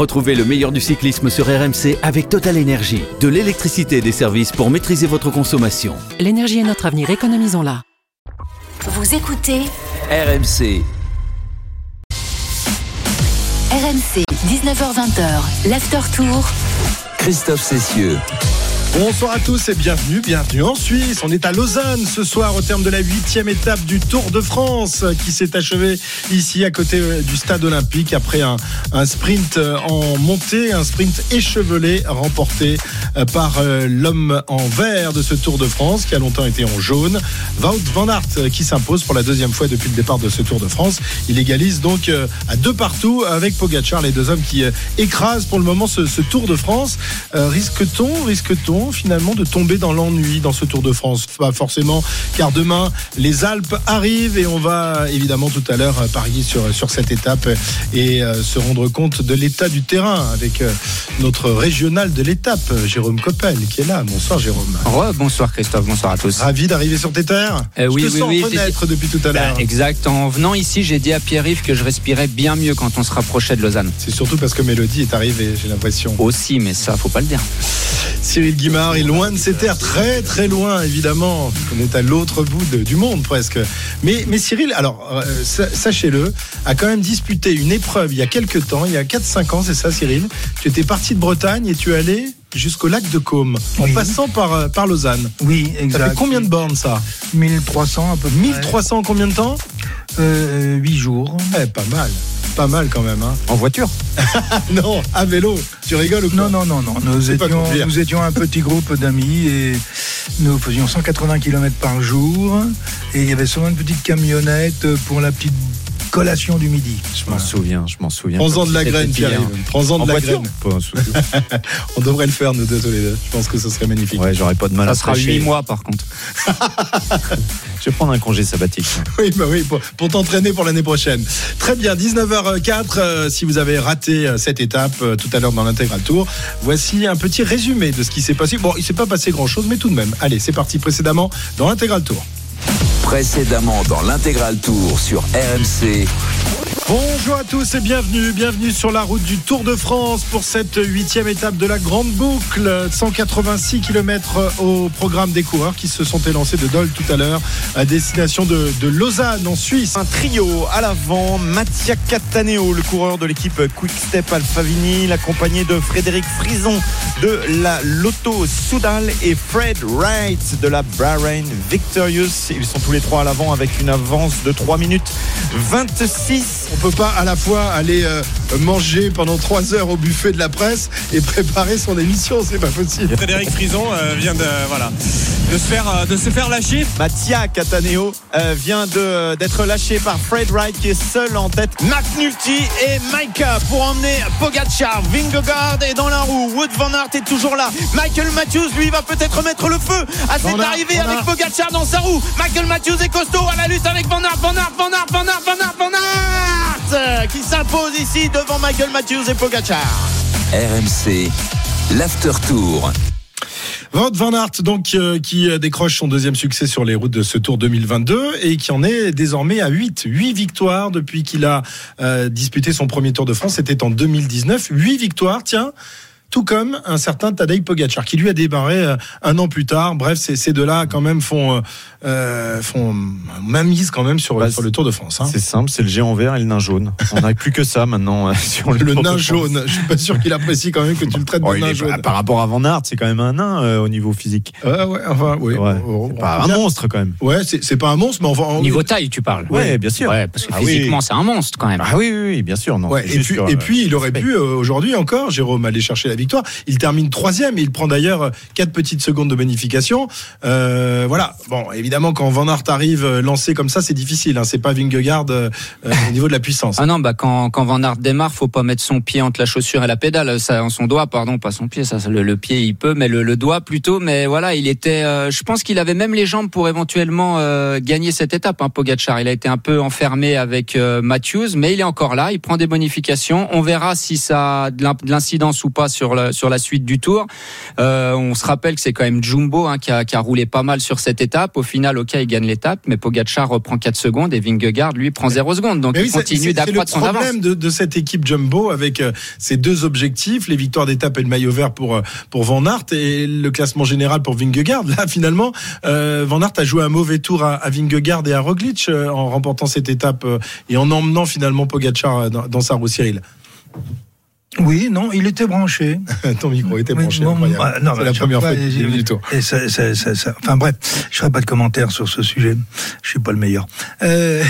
Retrouvez le meilleur du cyclisme sur RMC avec Total Énergie. De l'électricité et des services pour maîtriser votre consommation. L'énergie est notre avenir, économisons-la. Vous écoutez RMC. RMC 19h20h, l'after tour. Christophe Cessieux. Bonsoir à tous et bienvenue, bienvenue en Suisse. On est à Lausanne ce soir au terme de la huitième étape du Tour de France qui s'est achevé ici à côté euh, du stade olympique après un, sprint euh, en montée, un sprint échevelé remporté euh, par l'homme en vert de ce Tour de France qui a longtemps été en jaune. Wout van Aert qui s'impose pour la deuxième fois depuis le départ de ce Tour de France. Il égalise donc à deux partout avec Pogacar, les deux hommes qui écrasent pour le moment ce Tour de France. risque-t-on, risque-t-on finalement de tomber dans l'ennui dans ce Tour de France? Pas forcément, car demain les Alpes arrivent et on va évidemment tout à l'heure parier sur, sur cette étape et euh, se rendre compte de l'état du terrain avec euh, notre régional de l'étape, Jérôme Coppel, qui est là. Bonsoir Jérôme. bonsoir Christophe, bonsoir à tous. Ravi d'arriver sur tes terres? Euh, oui, je te oui, sens oui, renaître depuis tout à l'heure. Bah, exact. En venant ici, j'ai dit à Pierre-Yves que je respirais bien mieux quand on se rapprochait de Lausanne. C'est surtout parce que Mélodie est arrivée, j'ai l'impression. Aussi, mais ça, faut pas le dire. Cyril Guimard est loin de ses terres, très très loin évidemment. On est à l'autre bout de- du monde presque. Mais, mais Cyril, alors euh, sa- sachez-le, a quand même disputé une épreuve il y a quelques temps, il y a 4-5 ans, c'est ça Cyril? Tu étais parti de Bretagne et tu es allé jusqu'au lac de Caume, en Oui. passant par, euh, par Lausanne. Oui, Ça exact. fait combien de bornes ça? 1300 à peu près. 1300 en combien de temps? Euh, 8 jours. Eh, pas mal. Pas mal quand même. Hein. En voiture Non, à vélo. Tu rigoles ou quoi Non, non, non, non. Nous étions, nous étions un petit groupe d'amis et nous faisions 180 km par jour. Et il y avait souvent une petite camionnette pour la petite collation du midi. Je m'en souviens, je m'en souviens. Prends-en de la graine. Pierre. Prends-en de En la voiture graine. On devrait le faire, nous deux, tous les deux. Je pense que ce serait magnifique. Ouais, j'aurais pas de mal Ça à sera prêcher. 8 mois par contre. Je vais prendre un congé sabbatique. Oui, bah oui, pour, pour t'entraîner pour l'année prochaine. Très bien, 19h04. euh, si vous avez raté euh, cette étape euh, tout à l'heure dans l'intégral tour, voici un petit résumé de ce qui s'est passé. Bon, il s'est pas passé grand chose, mais tout de même. Allez, c'est parti précédemment dans l'intégral tour. Précédemment dans l'intégral tour sur RMC. Bonjour à tous et bienvenue, bienvenue sur la route du Tour de France pour cette huitième étape de la Grande Boucle. 186 km au programme des coureurs qui se sont élancés de Dole tout à l'heure à destination de, de Lausanne en Suisse. Un trio à l'avant, Mattia Cataneo, le coureur de l'équipe Quick Step Alpha Vinyl, accompagné de Frédéric Frison de la Lotto Soudal et Fred Wright de la Bahrain Victorious. Ils sont tous les trois à l'avant avec une avance de 3 minutes 26. On peut pas à la fois aller euh, manger pendant trois heures au buffet de la presse et préparer son émission, c'est pas possible. Frédéric Frison euh, vient de voilà de se faire euh, de se faire lâcher. Mattia Cataneo euh, vient de- d'être lâché par Fred Wright qui est seul en tête. McNulty et Maika pour emmener Pogacar. Vingegaard est dans la roue. Wood Van Aert est toujours là. Michael Matthews lui va peut-être mettre le feu à cette Van arrivée Van avec Pogacar dans sa roue. Michael Matthews est costaud à la lutte avec Van Aert. Van Aert, Van Aert, Van Aert, Van Aert, Van Aert euh, qui s'impose ici devant Michael Matthews et Pogacar. RMC. L'after tour. Wout van Aert, donc, euh, qui euh, décroche son deuxième succès sur les routes de ce Tour 2022 et qui en est désormais à 8. 8 victoires depuis qu'il a euh, disputé son premier Tour de France. C'était en 2019. 8 victoires, tiens. Tout comme un certain Tadej Pogacar qui lui a démarré euh, un an plus tard. Bref, ces, ces deux-là quand même font euh, euh, font mamise quand même sur, Bah, sur le Tour de France. hein. C'est simple, c'est le géant vert et le nain jaune. On n'a plus que ça maintenant euh, sur le, Le Tour de nain jaune. Je suis pas sûr qu'il apprécie quand même que tu le traites Oh, de il nain est- jaune. par rapport à Van Aert, c'est quand même un nain euh, au niveau physique. Ouais, ouais, enfin, oui. Ouais, On- c'est on- pas on- un monstre quand même. Ouais, c'est pas un monstre, mais enfin. on- Niveau taille, tu parles. Ouais, bien sûr. Ouais, parce que Ah oui. physiquement, c'est un monstre quand même. Ah oui, oui, oui, bien sûr. Non, Ouais, et puis, sur, et puis il aurait pu euh, aujourd'hui encore, Jérôme, aller chercher la victoire. Il termine troisième et il prend d'ailleurs euh, quatre petites secondes de bonification. Euh, voilà. Bon, évidemment, quand Van Aert arrive euh, lancé comme ça, c'est difficile. Hein. C'est pas Vingegaard euh, euh, au niveau de la puissance. Ah non, bah quand, quand Van Aert démarre, faut pas mettre son pied entre la chaussure et la pédale, ça, son doigt, pardon, pas son pied, ça, le, le pied il peut, mais le, le doigt plutôt. Mais voilà, il était, euh, je pense qu'il avait même les jambes pour éventuellement gagner cette étape. Hein, Pogacar, il a été un peu enfermé avec Matthews, mais il est encore là, il prend des bonifications. On verra si ça a de l'incidence ou pas sur sur la sur la suite du Tour. Euh, on se rappelle que c'est quand même Jumbo hein, qui, a, qui a roulé pas mal sur cette étape. Au final, ok, il gagne l'étape, mais Pogacar reprend 4 secondes et Vingegaard lui prend 0 secondes. Donc oui, il c'est- continue c'est- c'est d'accroître son le avance. problème de, de cette équipe Jumbo avec euh, ces deux objectifs, les victoires d'étape et le maillot vert pour euh, pour Van Aert et le classement général pour Vingegaard. Là, finalement, euh, Van Aert a joué un mauvais tour à, à Vingegaard et à Roglic en remportant cette étape et en emmenant finalement Pogacar dans, dans sa roue Cyril. Oui, non, il était branché. Ton micro était Oui, branché. bon, bah, non, C'est bah, la première fois du tour. Et ça, ça, ça, ça- Enfin bref, je ferai pas de commentaires sur ce sujet. Je suis pas le meilleur. Euh,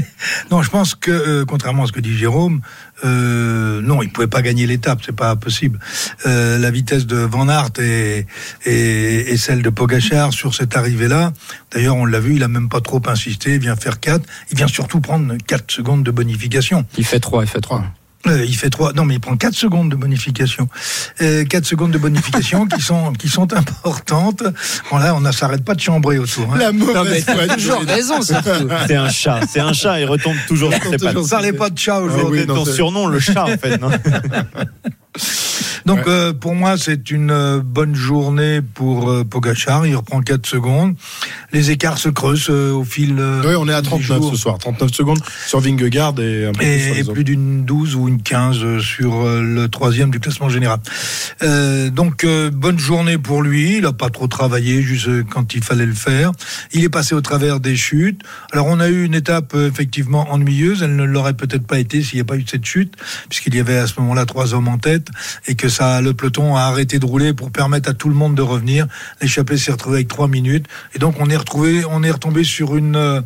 non, je pense que euh, contrairement à ce que dit Jérôme, euh, non, il pouvait pas gagner l'étape, c'est pas possible. Euh, la vitesse de Van Aert et, et, et celle de Pogachar sur cette arrivée-là. D'ailleurs, on l'a vu, il a même pas trop insisté. Il vient faire 4 Il vient surtout prendre 4 secondes de bonification. Il fait 3, il fait 3. Euh, il fait trois. Non, mais il prend 4 secondes de bonification. Euh, 4 secondes de bonification qui sont qui sont importantes. Bon là, on ne s'arrête pas de chambrer autour. hein. La Non, mais mauvaise t'as foi. toujours raison, surtout. C'est un chat, c'est un chat, il retombe toujours sur ses pattes. toujours Ne parlez pas de chat aujourd'hui. oui, non, ton c'est- surnom, le chat, en fait. Non Donc euh, pour moi, c'est une euh, bonne journée pour euh, Pogachar. Il reprend 4 secondes. Les écarts se creusent euh, au fil. Oui, on est à des 39 jours. ce soir. 39 secondes sur Vingegaard et un peu sur Et, les et plus d'une 12 ou une 15 sur le troisième du classement général. Donc bonne journée pour lui. Il a pas trop travaillé juste quand il fallait le faire. Il est passé au travers des chutes. Alors on a eu une étape effectivement ennuyeuse. Elle ne l'aurait peut-être pas été s'il n'y a pas eu cette chute, puisqu'il y avait à ce moment-là trois hommes en tête et que le peloton a arrêté de rouler pour permettre à tout le monde de revenir. L'échappée s'est retrouvée avec trois minutes et donc on est retrouvé, on est retombé sur une euh,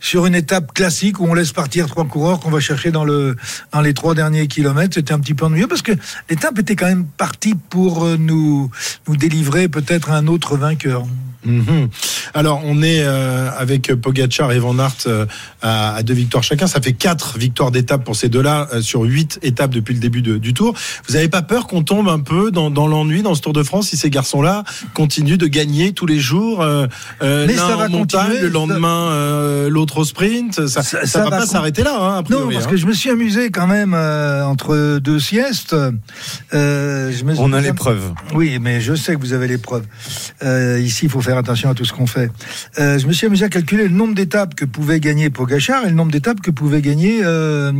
sur une étape classique où on laisse partir trois coureurs qu'on va chercher dans le dans les trois derniers kilomètres. C'était un petit peu ennuyeux parce que l'étape était quand même partie pour euh, nous nous délivrer peut-être un autre vainqueur. Mhm. Alors, on est euh, avec Pogachar et Van Aert euh, à, à deux victoires chacun. Ça fait quatre victoires d'étape pour ces deux-là euh, sur huit étapes depuis le début de- du Tour. Vous n'avez pas peur qu'on tombe un peu dans, dans l'ennui dans ce Tour de France si ces garçons-là continuent de gagner tous les jours Mais ça va montagne, continuer, le lendemain l'autre au sprint. Ça, ça, Ça- ça va, va pas s'arrêter là, hein, priori, Non, parce hein. que je me suis amusé quand même entre deux siestes. Je me suis- On a les preuves. Oui, mais je sais que vous avez les preuves. Ici, il faut faire attention à tout ce qu'on fait. Euh, je me suis amusé à calculer le nombre d'étapes que pouvait gagner Pogachar et le nombre d'étapes que pouvait gagner euh,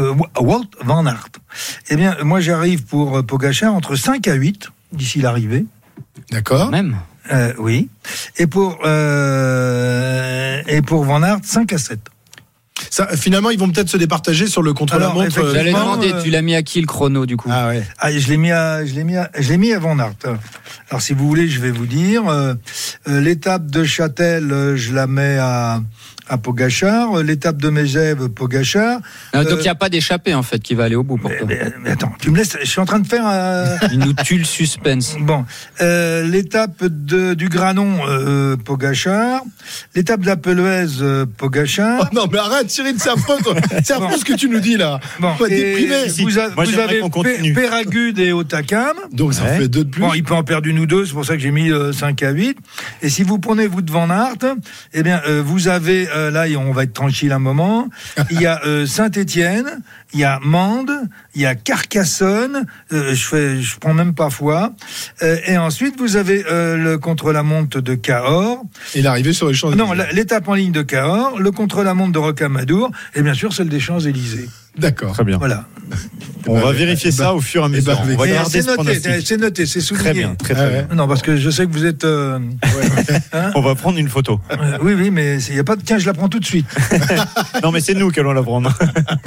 euh, Walt Van Aert. Eh bien, moi, j'arrive pour Pogachar entre 5 à 8 d'ici l'arrivée. D'accord. Même. Euh, oui. Et pour, euh, et pour Van Aert, 5 à 7. Ça, finalement, ils vont peut-être se départager sur le contre-la-montre. euh, J'allais demander, euh, tu l'as mis à qui le chrono du coup? Ah ouais. Ah, je l'ai mis à, je l'ai mis à, je l'ai mis à Van Aert. Alors, si vous voulez, je vais vous dire, euh, l'étape de Châtel, je la mets à, à Pogachar. Euh, L'étape de Megève, Pogachar. Ah, Donc Euh, il n'y a pas d'échappée en fait qui va aller au bout pour Mais, toi. mais- mais attends, tu me laisses, je suis en train de faire. euh, Il nous tue le suspense. Bon, euh, l'étape du Granon, euh, Pogachar. L'étape de la Peloise, euh, Pogachar. Oh non, mais arrête, Cyril, c'est affreux. C'est affreux ce que tu nous dis là. Bon, déprimer. vous, a- Moi, vous avez Péragude et Otakam. Donc ça Ouais. fait deux de plus. Bon, il peut en perdre une ou deux, c'est pour ça que j'ai mis euh, 5 à 8. Et si vous prenez vous de Van Aert, eh bien, euh, vous avez, euh, là, et on va être tranquille un moment, il y a euh, Saint-Étienne, il y a Mende, il y a Carcassonne, euh, je fais, je prends même pas foi. Et ensuite, vous avez le contre-la-montre de Cahors. Il est arrivé sur les champs. Non, la- l'étape en ligne de Cahors, le contre-la-montre de Rocamadour, et bien sûr celle des Champs-Élysées. D'accord. Très bien. Voilà. On va vérifier ça au fur et à eh mesure. ben, garder C'est noté, c'est- noté, c'est souligné. Très bien, très, très Ah bien. Non, parce que je sais que vous êtes. euh, On va prendre une photo. euh, oui, oui, mais il n'y a pas de. Tiens, je la prends tout de suite. Non, mais c'est nous qui allons la prendre.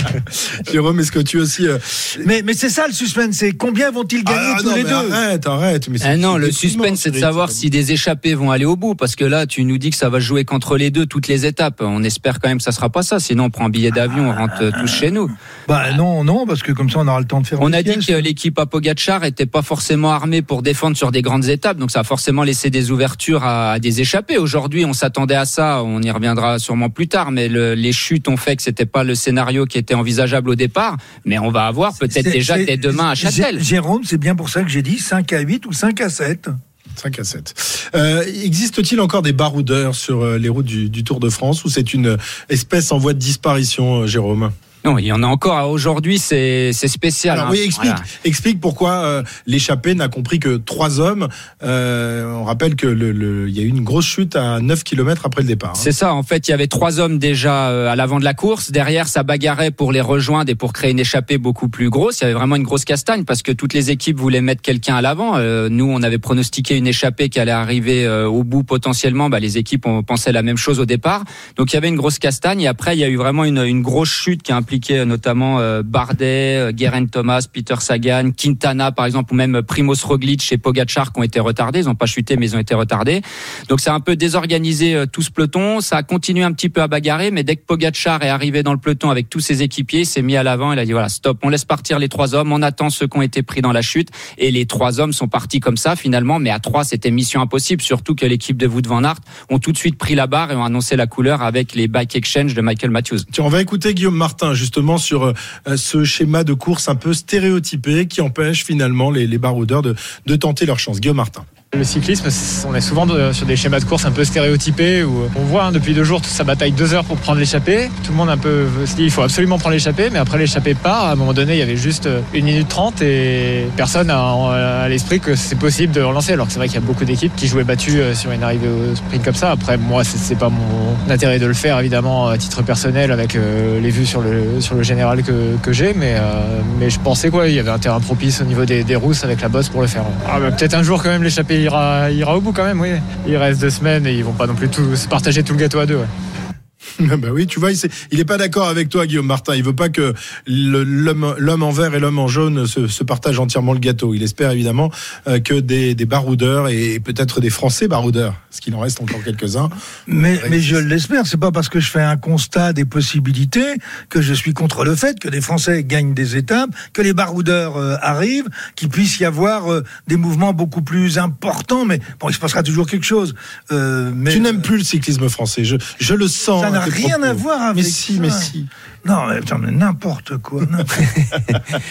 Jérôme, est-ce que tu aussi. euh, Mais, mais c'est ça le suspense, c'est combien vont-ils gagner ah, tous non, les deux Arrête, arrête. Mais Ah non, le suspense, c'est de savoir si des échappés vont aller au bout. Parce que là, tu nous dis que ça va jouer qu'entre les deux toutes les étapes. On espère quand même que ça sera pas ça. Sinon, on prend un billet d'avion, on rentre tous chez nous. Bah non, non, parce que comme ça on aura le temps de faire. On a dit que l'équipe à Pogacar était pas forcément armée pour défendre sur des grandes étapes, donc ça a forcément laissé des ouvertures à, à des échappés. Aujourd'hui, on s'attendait à ça, on y reviendra sûrement plus tard, mais le- les chutes ont fait que c'était pas le scénario qui était envisageable au départ. Mais on va avoir peut-être déjà dès demain à Châtel. Jé- Jérôme, c'est bien pour ça que j'ai dit 5 à 8 ou 5 à 7. 5 à 7. Euh, Existe-t-il encore des baroudeurs sur euh, les routes du, du Tour de France ou c'est une espèce en voie de disparition, euh, Jérôme? Non, il y en a encore. Aujourd'hui, c'est spécial. Alors hein. oui, explique, Voilà. explique pourquoi euh, l'échappée n'a compris que trois hommes. Euh, on rappelle que le, y a eu une grosse chute à 9 km après le départ. hein. C'est ça, en fait, il y avait trois hommes déjà euh, à l'avant de la course. Derrière, ça bagarrait pour les rejoindre et pour créer une échappée beaucoup plus grosse. Il y avait vraiment une grosse castagne parce que toutes les équipes voulaient mettre quelqu'un à l'avant. Euh, nous, on avait pronostiqué une échappée qui allait arriver au bout potentiellement. Bah, les équipes ont pensé la même chose au départ. Donc il y avait une grosse castagne et après, il y a eu vraiment une, une grosse chute qui a impliqué euh, notamment euh, Bardet, euh, Geraint Thomas, Peter Sagan, Quintana par exemple, ou même Primoz Roglic et Pogacar qui ont été retardés. Ils n'ont pas chuté, mais ils ont été retardés. Donc a un peu désorganisé tout ce peloton. Ça a continué un petit peu à bagarrer, mais dès que Pogacar est arrivé dans le peloton avec tous ses équipiers, il s'est mis à l'avant. Il a dit voilà, stop, on laisse partir les trois hommes, on attend ceux qui ont été pris dans la chute. Et les trois hommes sont partis comme ça finalement, mais à trois c'était mission impossible, surtout que l'équipe de Wout van Aert ont tout de suite pris la barre et ont annoncé la couleur avec les bike exchange de Michael Matthews. On va écouter Guillaume Martin justement sur euh, ce schéma de course un peu stéréotypé qui empêche finalement les, les baroudeurs de, de tenter leur chance. Guillaume Martin. Le cyclisme, on est souvent sur des schémas de course un peu stéréotypés où on voit hein, depuis deux jours sa bataille deux heures pour prendre l'échappée. Tout le monde un peu se dit il faut absolument prendre l'échappée, mais après l'échappée part. À un moment donné, il y avait juste euh, une minute trente et personne a en- à l'esprit que c'est possible de relancer. Alors que c'est vrai qu'il y a beaucoup d'équipes qui jouaient battues euh, sur une arrivée au sprint comme ça. Après, moi, c'est pas mon intérêt de le faire évidemment à titre personnel avec euh, les vues sur le sur le général que, que j'ai, mais euh, mais je pensais quoi, il y avait un terrain propice au niveau des, des rousses avec la bosse pour le faire. Ah, bah, peut-être un jour quand même l'échappée ira ira au bout quand même, oui. Il reste deux semaines et ils vont pas non plus tout se partager tout le gâteau à deux. bah oui, tu vois, il, s'est- il est pas d'accord avec toi, Guillaume Martin. Il veut pas que l'homme en vert et l'homme en jaune se, se partagent entièrement le gâteau. Il espère évidemment euh, que des, des baroudeurs et peut-être des Français baroudeurs, parce qu'il en reste encore quelques-uns. Mais, c'est- je l'espère, c'est pas parce que je fais un constat des possibilités que je suis contre le fait que des Français gagnent des étapes, que les baroudeurs euh, arrivent, qu'il puisse y avoir euh, des mouvements beaucoup plus importants. Mais bon, il se passera toujours quelque chose. Euh, mais Tu n'aimes plus le cyclisme français, je, je le sens. Ça n'a rien propos. à voir avec Mais si, ça. mais si. Non, mais, putain, mais n'importe quoi. Vous voulez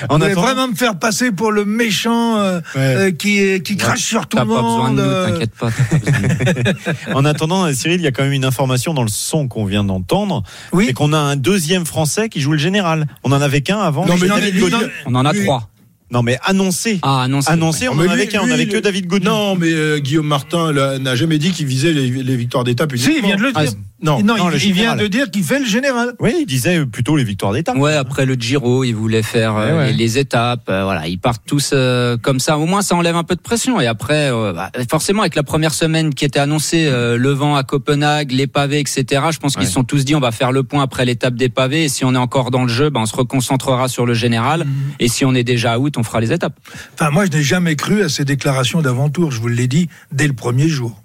attendant- vraiment me faire passer pour le méchant euh, Ouais. euh, qui, qui crache sur tout T'as le pas besoin monde. de nous, euh, t'inquiète pas. En attendant, euh, Cyril, il y a quand même une information dans le son qu'on vient d'entendre. Oui. C'est qu'on a un deuxième Français qui joue le général. On en avait qu'un avant. Non, mais non, mais- non, On en a trois. Non, mais annoncé. Ah Annoncé, on Mais en avait lui- qu'un. On lui, avait le- que David Gaudu. Non, mais euh, Guillaume Martin n'a jamais dit qu'il visait les, les victoires d'étape. Si, il vient de le Ah, dire. Non. Non, non, il, il vient de dire qu'il fait le général. Oui, il disait plutôt les victoires d'étape. Ouais, après le Giro, ils voulaient faire euh, Ouais, ouais. Les, les étapes. euh, voilà, ils partent tous euh, comme ça. Au moins, ça enlève un peu de pression. Et après, euh, bah, forcément, avec la première semaine qui était annoncée, euh, le vent à Copenhague, les pavés, etc. Je pense qu'ils Ouais. se sont tous dit, on va faire le point après l'étape des pavés. Et si on est encore dans le jeu, bah, on se reconcentrera sur le général. Et si on est déjà out, on fera les étapes. Enfin, moi, je n'ai jamais cru à ces déclarations d'avant-tour. Je vous l'ai dit dès le premier jour.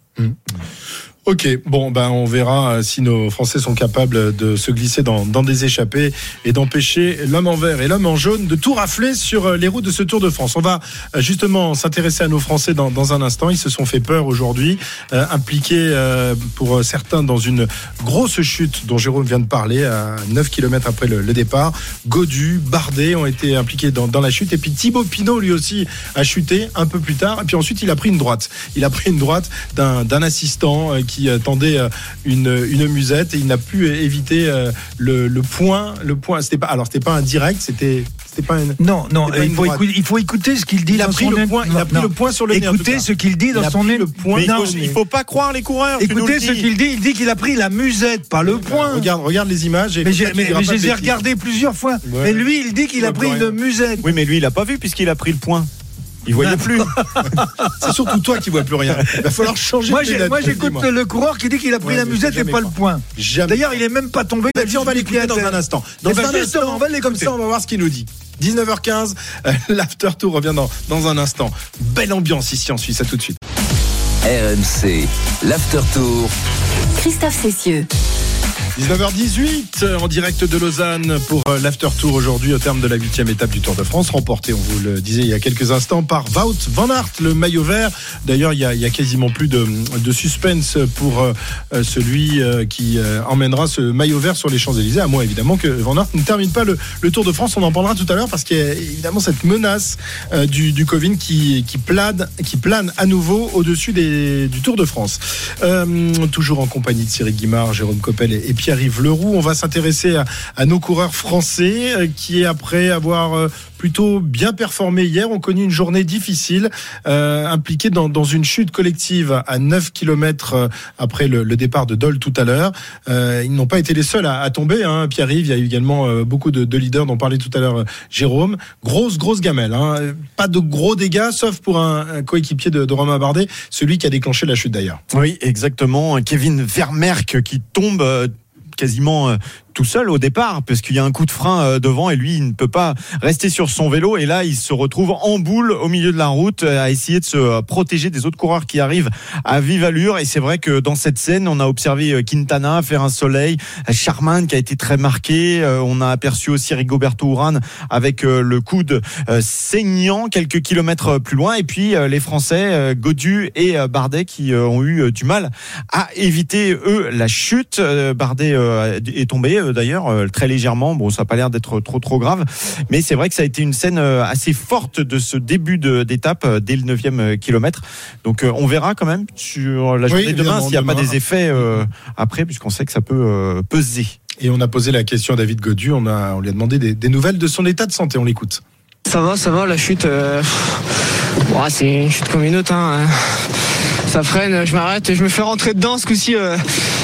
Ok, bon, ben on verra euh, si nos Français sont capables de se glisser dans, dans des échappées et d'empêcher l'homme en vert et l'homme en jaune de tout rafler sur euh, les routes de ce Tour de France. On va euh, justement s'intéresser à nos Français dans, dans un instant. Ils se sont fait peur aujourd'hui, euh, impliqués euh, pour certains dans une grosse chute dont Jérôme vient de parler à 9 km après le, départ. Godu, Bardet ont été impliqués dans, dans la chute et puis Thibaut Pinot lui aussi a chuté un peu plus tard et puis ensuite il a pris une droite. Il a pris une droite d'un assistant euh, qui euh, tendait euh, une, une musette et il n'a pu éviter euh, le, le point. Le point, c'était pas alors c'était pas un direct, c'était c'était pas un. Non, non, pas il une faut, écouter, il faut écouter ce qu'il dit Il a dans pris son le in- point. Il a pris non. le point sur le Écoutez ce qu'il dit Il dans a son le point. Mais il Non, faut, mais- il faut pas croire les coureurs. Écoutez ce qu'il dit. Il dit qu'il a pris la musette, pas le point. Regarde, regarde les images. Et Mais, j'ai- regardés plusieurs fois. Ouais. Mais lui, il dit qu'il Ouais, a pris une musette. Oui, mais lui, il a pas vu puisqu'il a pris le point. Il voyait plus. C'est surtout toi qui vois plus rien. Il va falloir changer. Moi, moi, le j'écoute le coureur qui dit qu'il a pris Ouais, la musette et pas le point. Jamais. D'ailleurs, il est même pas tombé. il a Vas-y, on va l'écouter dans un instant. Dans Eh ben, un instant, on va l'écouter. comme ça, on va voir ce qu'il nous dit. 19h15, euh, l'after tour revient dans, dans un instant. Belle ambiance ici en Suisse, à tout de suite. RMC, l'after tour. Christophe Cessieux. 19h18 euh, en direct de Lausanne pour euh, l'after tour aujourd'hui au terme de la huitième étape du Tour de France remporté on vous le disait il y a quelques instants par Wout van Aert le maillot vert. D'ailleurs il il y a quasiment plus de, de suspense pour euh, celui euh, qui euh, emmènera ce maillot vert sur les Champs-Élysées. À moins évidemment que Van Aert ne termine pas le, le Tour de France. On en parlera tout à l'heure parce qu'il y a évidemment cette menace euh, du, du Covid qui, qui, plane, qui plane à nouveau au-dessus des- du Tour de France. Toujours en compagnie de Cyril Guimard Jérôme Coppel et, et Pierre Pierre-Yves Leroux. On va s'intéresser à, nos coureurs français euh, qui, après avoir euh, plutôt bien performé hier, ont connu une journée difficile, euh, impliquée dans, une chute collective à 9 km après le, départ de Dole tout à l'heure. Ils n'ont pas été les seuls à, tomber. Hein. Pierre-Yves, il y a eu également beaucoup de, de leaders dont parlait tout à l'heure Jérôme. Grosse, grosse gamelle. Hein. Pas de gros dégâts, sauf pour un, coéquipier de, de Romain Bardet, celui qui a déclenché la chute d'ailleurs. Oui, exactement. Kevin Vermerck qui tombe quasiment euh, tout seul au départ parce qu'il y a un coup de frein euh, devant et lui il ne peut pas rester sur son vélo. Et là il se retrouve en boule au milieu de la route euh, à essayer de se protéger des autres coureurs qui arrivent à vive allure. Et c'est vrai que dans cette scène on a observé euh, Quintana faire un soleil Charman qui a été très marqué on a aperçu aussi Rigoberto Urán avec le coude saignant quelques kilomètres plus loin. Et puis les Français Godu et Bardet qui ont eu du mal à éviter eux la chute. Bardet est tombé euh, d'ailleurs euh, très légèrement. Bon ça n'a pas l'air d'être trop trop grave. Mais c'est vrai que ça a été une scène euh, assez forte de ce début d'étape dès le 9e kilomètre. Donc on verra quand même sur la journée de demain s'il n'y a pas des effets euh, après puisqu'on sait que ça peut euh, peser. Et on a posé la question à David Godu, on, a, on lui a demandé des, des nouvelles de son état de santé, on l'écoute. Ça va, ça va, la chute, euh, c'est une chute comme une autre. hein. Ça freine, je m'arrête et je me fais rentrer dedans. Ce coup-ci, euh,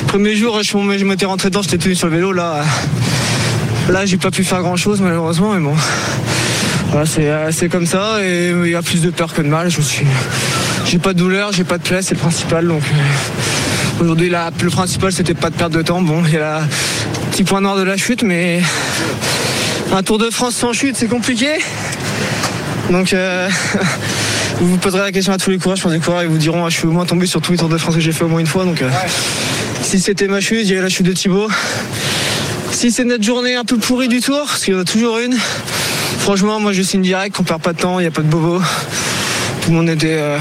premier jour, je, m'étais rentré dedans, j'étais tenu sur le vélo. Là, euh, là j'ai pas pu faire grand-chose malheureusement, mais bon. Euh, c'est comme ça et il y a plus de peur que de mal. Je suis, j'ai pas de douleur, j'ai pas de plaie, c'est le principal. Donc euh, aujourd'hui, le principal, c'était pas de perdre de temps. Bon, il y a la petit point noir de la chute, mais un Tour de France sans chute, c'est compliqué. Donc, vous vous poserez la question à tous les coureurs. Je pense les coureurs ils vous diront ah, Je suis au moins tombé sur tous les Tours de France que j'ai fait au moins une fois. Donc, euh, si c'était ma chute, il y a la chute de Thibaut. Si c'est notre journée un peu pourrie du tour, parce qu'il y en a toujours une, franchement, moi je signe direct, on perd pas de temps, il n'y a pas de bobo. Tout le monde était euh,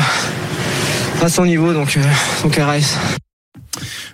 à son niveau, donc, euh, donc RS.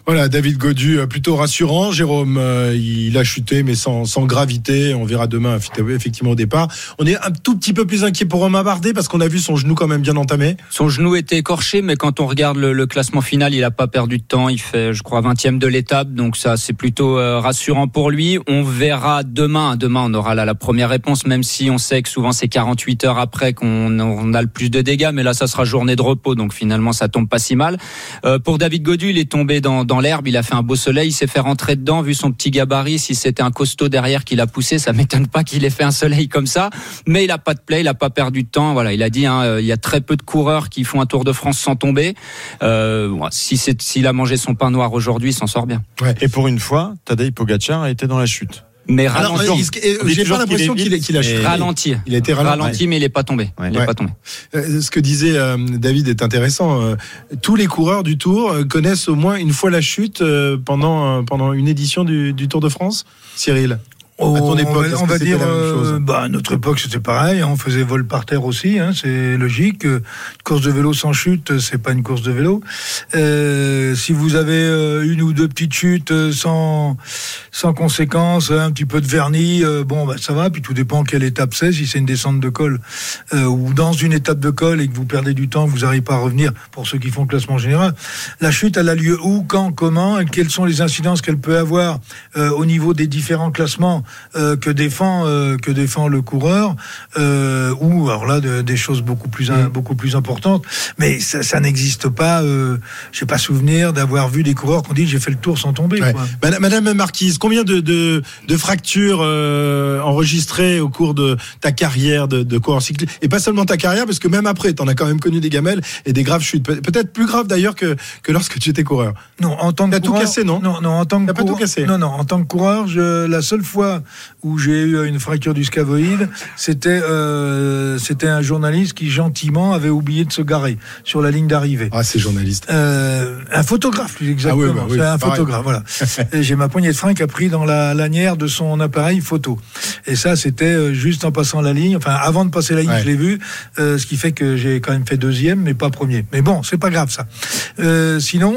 Voilà, David Godu, euh, plutôt rassurant. Jérôme, euh, il a chuté, mais sans, sans gravité. On verra demain, effectivement, au départ. On est un tout petit peu plus inquiet pour Romain Bardet, parce qu'on a vu son genou quand même bien entamé. Son genou était écorché, mais quand on regarde le, le classement final, il a pas perdu de temps. Il fait, je crois, 20e de l'étape, donc ça, c'est plutôt euh, rassurant pour lui. On verra demain. Demain, on aura là la première réponse, même si on sait que souvent c'est 48 heures après qu'on on a le plus de dégâts, mais là, ça sera journée de repos, donc finalement, ça tombe pas si mal. Euh, pour David Godu, il est tombé dans, dans l'herbe, il a fait un beau soleil, il s'est fait rentrer dedans, vu son petit gabarit. Si c'était un costaud derrière qui l'a poussé, ça m'étonne pas qu'il ait fait un soleil comme ça. Mais il a pas de play, il a pas perdu de temps. Voilà, il a dit, hein, euh, il y a très peu de coureurs qui font un Tour de France sans tomber. Euh, si s'il a mangé son pain noir aujourd'hui, il s'en sort bien. et pour une fois Tadej Pogacar a été dans la chute Mais ralenti. que- euh, j'ai pas l'impression qu'il a chuté. ralenti. Il a été ralenti. mais il est pas tombé. Il est Ouais. pas tombé. Euh, Ce que disait euh, David est intéressant. Euh, Tous les coureurs du Tour euh, connaissent au moins une fois la chute euh, pendant, euh, pendant une édition du, du Tour de France. Cyril? Oh, à ton époque, on va, on dire, euh, bah, à notre époque, c'était pareil. hein, On faisait vol par terre aussi, hein, c'est logique. Euh, Course de vélo sans chute, c'est pas une course de vélo. Euh, si vous avez euh, une ou deux petites chutes euh, sans sans conséquences, un petit peu de vernis, euh, bon, bah, ça va. Puis tout dépend quelle étape c'est. Si c'est une descente de col euh, ou dans une étape de col et que vous perdez du temps, que vous n'arrivez pas à revenir, pour ceux qui font le classement général, la chute, elle a lieu où, quand, comment, et quelles sont les incidences qu'elle peut avoir euh, au niveau des différents classements? Euh, que défend euh, que défend le coureur, euh, ou alors là de- des choses beaucoup plus Mm. beaucoup plus importantes. Mais ça, ça n'existe pas. J'ai pas souvenir d'avoir vu des coureurs qui ont dit j'ai fait le tour sans tomber. Ouais. quoi. Madame, Madame Marquise, combien de, de, de fractures enregistrées au cours de ta carrière de, de coureur cycliste? Et pas seulement ta carrière, parce que même après, tu en as quand même connu des gamelles et des graves chutes. Pe- Peut-être plus graves d'ailleurs que, que lorsque tu étais coureur. Non, en tant que T'as tout coureur- cassé, non? Non, non, en tant que T'as pas tout coureur- cassé? Non, non, en tant que coureur, je, la seule fois où j'ai eu une fracture du scaphoïde, c'était euh, c'était un journaliste qui gentiment avait oublié de se garer sur la ligne d'arrivée. Ah, c'est journaliste. Euh, un photographe, plus exactement. Ah oui, bah oui, un pareil. photographe, voilà. J'ai ma poignée de frein qui a pris dans la lanière de son appareil photo. Et ça, c'était euh, juste en passant la ligne. Enfin, avant de passer la ligne, Ouais. je l'ai vu. euh, ce qui fait que j'ai quand même fait deuxième, mais pas premier. Mais bon, c'est pas grave ça. Sinon,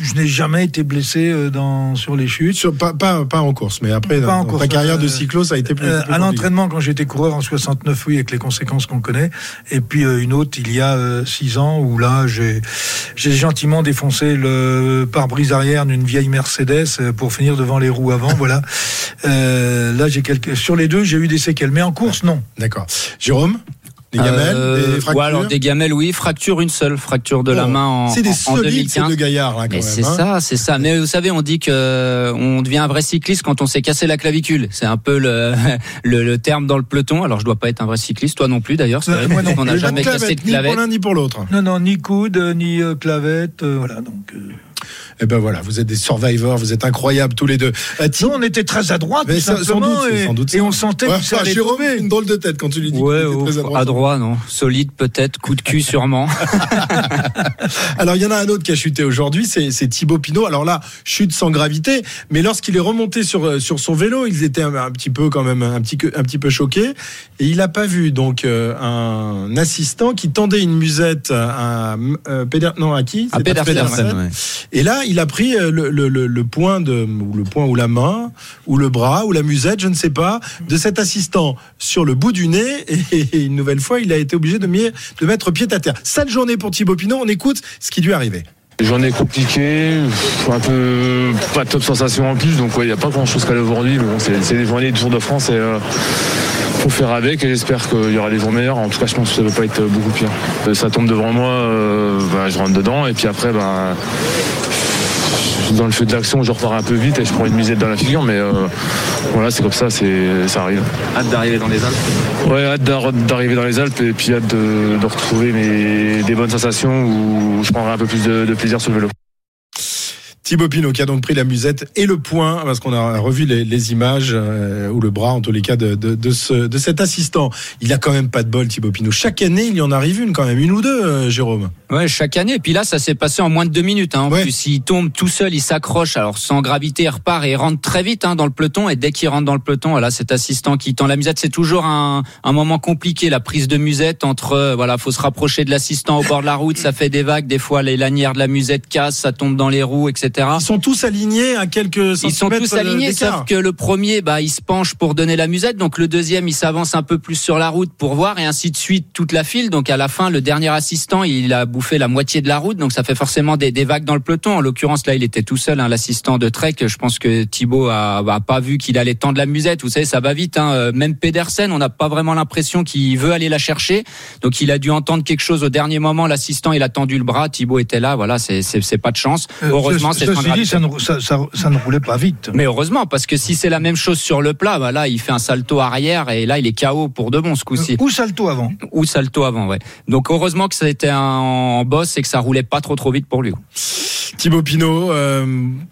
je n'ai jamais été blessé dans sur les chutes. Sur, pas, pas, pas en course, mais après, Pas dans, en course, carrière de Euh, cyclo, ça a été plus. Euh, plus à l'entraînement, quand j'étais coureur en 69, oui, avec les conséquences qu'on connaît. Et puis euh, une autre, il y a euh, six ans, où là, j'ai gentiment défoncé le pare-brise arrière d'une vieille Mercedes pour finir devant les roues avant. voilà. Là, j'ai quelques. Sur les deux, j'ai eu des séquelles, mais en course, non. D'accord. Jérôme? Des gamelles Euh, Des fractures ouais, alors des gamelles, oui. Fracture une seule, fracture de la Oh, main en, C'est des en, en solides, ces 2015. deux gaillards, là, quand Mais c'est hein. ça, c'est ça. Mais vous savez, on dit que euh, on devient un vrai cycliste quand on s'est cassé la clavicule. C'est un peu le, le, le terme dans le peloton. Alors je dois pas être un vrai cycliste, toi non plus d'ailleurs. C'est Euh, vrai, moi non on n'a jamais Pas de cassé de clavette, ni pour l'un ni pour l'autre. Non, non, ni coude, ni euh, clavette, euh, voilà. Donc, euh, Eh ben voilà, vous êtes des survivors, vous êtes incroyables tous les deux. Euh, nous, on était très adroits, Mais tout ça, sans simplement, doute, et, sans doute et on sentait Ouais, que ça allait tomber. une drôle de tête quand tu lui dis Ouais, oh, très adroit. à droit, non. Solide peut-être, coup de cul sûrement. Alors il y en a un autre qui a chuté aujourd'hui, c'est c'est Thibaut Pinot. Alors là, chute sans gravité, mais lorsqu'il est remonté sur euh, sur son vélo, ils étaient un, un petit peu quand même un petit un petit peu choqués et il n'a pas vu donc euh, un assistant qui tendait une musette à, euh, non à qui? À C'était Pedersen, ouais. Et là, il a pris euh, le, le, le, le point de ou le point ou la main ou le bras ou la musette, je ne sais pas, de cet assistant sur le bout du nez et, une nouvelle fois, il a été obligé de, de mettre pied à terre. Sale journée pour Thibaut Pinot. On écoute ce qui lui est arrivé. Journée compliquée, un peu pas top sensation en plus, donc il n'y a pas grand chose qu'à aujourd'hui. Bon, c'est des journées du Tour de France et euh, faut faire avec et j'espère qu'il y aura des jours meilleurs. En tout cas, je pense que ça ne peut pas être beaucoup pire. Euh, Ça tombe devant moi, euh, bah, je rentre dedans et puis après, bah, dans le feu de l'action, je repars un peu vite et je prends une misette dans la figure, mais euh, voilà, c'est comme ça, c'est ça arrive. Hâte d'arriver dans les Alpes. Ouais, hâte d'ar- d'arriver dans les Alpes et puis hâte de, de retrouver mes, des bonnes sensations où je prendrai un peu plus de, de plaisir sur le vélo. Thibaut Pinot qui a donc pris la musette et le point, parce qu'on a revu les, les images, euh, ou le bras en tous les cas, de, de, de, ce, de cet assistant. Il a quand même pas de bol, Thibaut Pinot. Chaque année, il y en arrive une quand même, une ou deux, euh, Jérôme. Ouais, chaque année. Et puis là, ça s'est passé en moins de deux minutes. Hein. En Ouais. plus, il tombe tout seul, il s'accroche. Alors sans gravité, il repart et il rentre très vite hein, dans le peloton. Et dès qu'il rentre dans le peloton, voilà, cet assistant qui tend la musette, c'est toujours un, un moment compliqué. La prise de musette entre, euh, voilà, faut se rapprocher de l'assistant au bord de la route. Ça fait des vagues. Des fois, les lanières de la musette cassent, ça tombe dans les roues, etc. Ils sont tous alignés à quelques Ils sont centimètres tous alignés, d'écart. sauf que le premier, bah, il se penche pour donner la musette. Donc le deuxième, il s'avance un peu plus sur la route pour voir, et ainsi de suite toute la file. Donc à la fin, le dernier assistant, il a bouffé la moitié de la route. Donc ça fait forcément des, des vagues dans le peloton. En l'occurrence, là, il était tout seul, hein, l'assistant de Trek. Je pense que Thibaut a, a pas vu qu'il allait tendre la musette. Vous savez, ça va vite. Hein. Euh, Même Pedersen, on n'a pas vraiment l'impression qu'il veut aller la chercher. Donc il a dû entendre quelque chose au dernier moment. L'assistant, il a tendu le bras. Thibaut était là. Voilà, c'est pas de chance. euh, Heureusement, ce- c'est ceci dit, ça ne, ça, ça- ça ne roulait pas vite. mais heureusement, parce que si c'est la même chose sur le plat, bah là, il fait un salto arrière et là, il est KO pour de bon ce coup-ci. Ou salto avant. Ou salto avant, ouais. Donc heureusement que ça un en boss et que ça roulait pas trop trop vite pour lui. Thibaut Pinot, euh,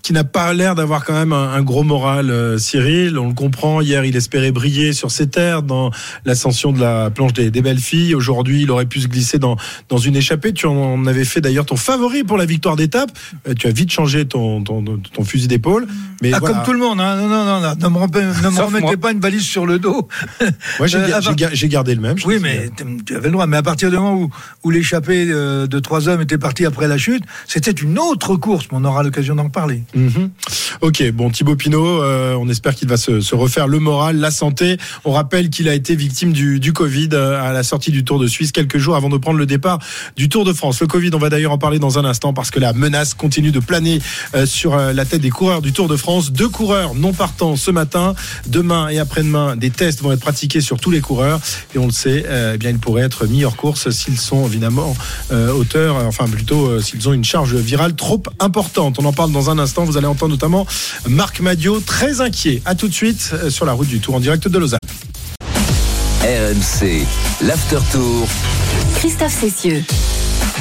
qui n'a pas l'air d'avoir quand même un, un gros moral, euh, Cyril. On le comprend. Hier, il espérait briller sur ses terres dans l'ascension de la planche des, des belles filles. Aujourd'hui, il aurait pu se glisser dans, dans une échappée. Tu en avais fait d'ailleurs ton favori pour la victoire d'étape. Euh, tu as vite changé ton, ton, ton fusil d'épaule. Mais Ah, voilà. Comme tout le monde, hein. non, non, non, non, ne me, remettez- ne me Sauf remettez moi. pas une valise sur le dos. Moi, j'ai Euh, ga- à j'ai part- ga- j'ai gardé le même. Oui, mais tu avais le droit. Mais à partir du moment où, où l'échappée de trois hommes était partie après la chute, c'était une autre course. Mais on aura l'occasion d'en parler. Mhm. Ok, bon Thibaut Pinot, euh, on espère qu'il va se, refaire le moral, la santé. On rappelle qu'il a été victime du, Covid euh, à la sortie du Tour de Suisse quelques jours avant de prendre le départ du Tour de France. Le Covid, on va d'ailleurs en parler dans un instant parce que la menace continue de planer euh, sur la tête des coureurs du Tour de France. Deux coureurs non partants ce matin, demain et après-demain, des tests vont être pratiqués sur tous les coureurs et on le sait, eh bien ils pourraient être mis hors course s'ils sont évidemment auteurs, enfin plutôt s'ils ont une charge virale trop importante. On en parle dans un instant. Vous allez entendre notamment Marc Madio très inquiet. À tout de suite euh, sur la route du Tour en direct de Lausanne. RMC, l'After Tour. Christophe Cessieux.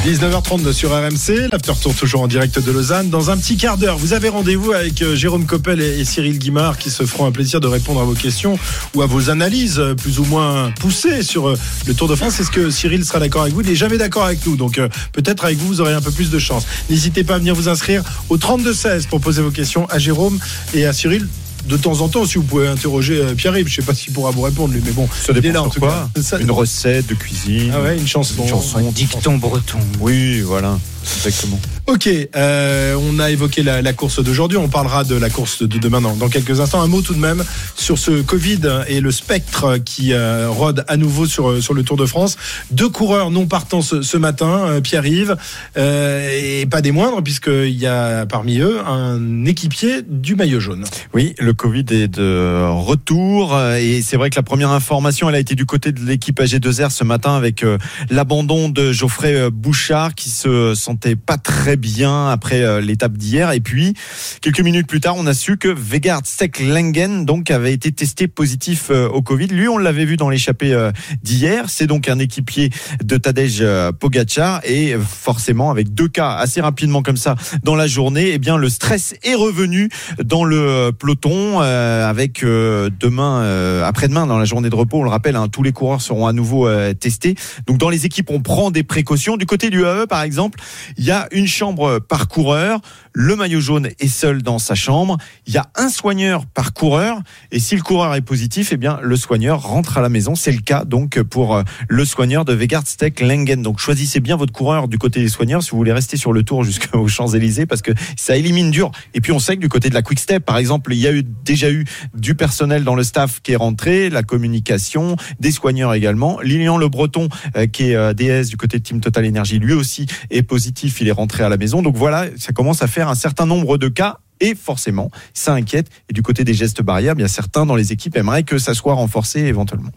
19h32 sur RMC, l'after tour toujours en direct de Lausanne. Dans un petit quart d'heure, vous avez rendez-vous avec euh, Jérôme Coppel et Cyril Guimard qui se feront un plaisir de répondre à vos questions ou à vos analyses euh, plus ou moins poussées sur euh, le Tour de France. Est-ce que Cyril sera d'accord avec vous? Il n'est jamais d'accord avec nous, donc peut-être avec vous, vous aurez un peu plus de chance. N'hésitez pas à venir vous inscrire au 32-16 pour poser vos questions à Jérôme et à Cyril. De temps en temps, si vous pouvez interroger euh, Pierre-Yves, je sais pas s'il pourra vous répondre lui, mais bon, Ça dépend là en tout quoi. cas. Ça- Une recette de cuisine. Ah ouais, une chanson. Une chanson. Dicton breton. Oui, voilà, exactement. Ok, euh, on a évoqué la, la course d'aujourd'hui, on parlera de la course de demain dans, dans, quelques instants. Un mot tout de même sur ce Covid et le spectre qui euh, rôde à nouveau sur, sur le Tour de France. Deux coureurs non partants ce, ce matin, euh, Pierre-Yves, euh, et pas des moindres, puisqu'il y a parmi eux un équipier du maillot jaune. Oui, le Covid est de retour, et c'est vrai que la première information, elle a été du côté de l'équipe AG2R ce matin avec euh, l'abandon de Geoffrey Bouchard qui se sentait pas très bien après euh, l'étape d'hier. Et puis, quelques minutes plus tard, on a su que Vegard Stek-Lengen donc avait été testé positif euh, au Covid. Lui, on l'avait vu dans l'échappée euh, d'hier. C'est donc un équipier de Tadej Pogacar et forcément avec deux cas assez rapidement comme ça dans la journée, eh bien le stress est revenu dans le peloton avec demain, après-demain dans la journée de repos. On le rappelle, hein, tous les coureurs seront à nouveau testés. Donc dans les équipes, on prend des précautions. Du côté du AE, par exemple, il y a une chambre par coureur. Le maillot jaune est seul dans sa chambre. Il y a un soigneur par coureur. Et si le coureur est positif, eh bien, le soigneur rentre à la maison. C'est le cas, donc, pour euh, le soigneur de Vegardsteck Lengen. Donc, choisissez bien votre coureur du côté des soigneurs si vous voulez rester sur le tour jusqu'aux Champs-Élysées parce que ça élimine dur. Et puis, on sait que du côté de la Quick Step, par exemple, il y a eu, déjà eu du personnel dans le staff qui est rentré, la communication, des soigneurs également. Lilian Le Breton, euh, qui est euh, DS du côté de Team Total Energy, lui aussi est positif. Il est rentré à la maison. Donc voilà, ça commence à faire un certain nombre de cas et forcément, ça inquiète. Et du côté des gestes barrières, bien certains dans les équipes aimeraient que ça soit renforcé éventuellement.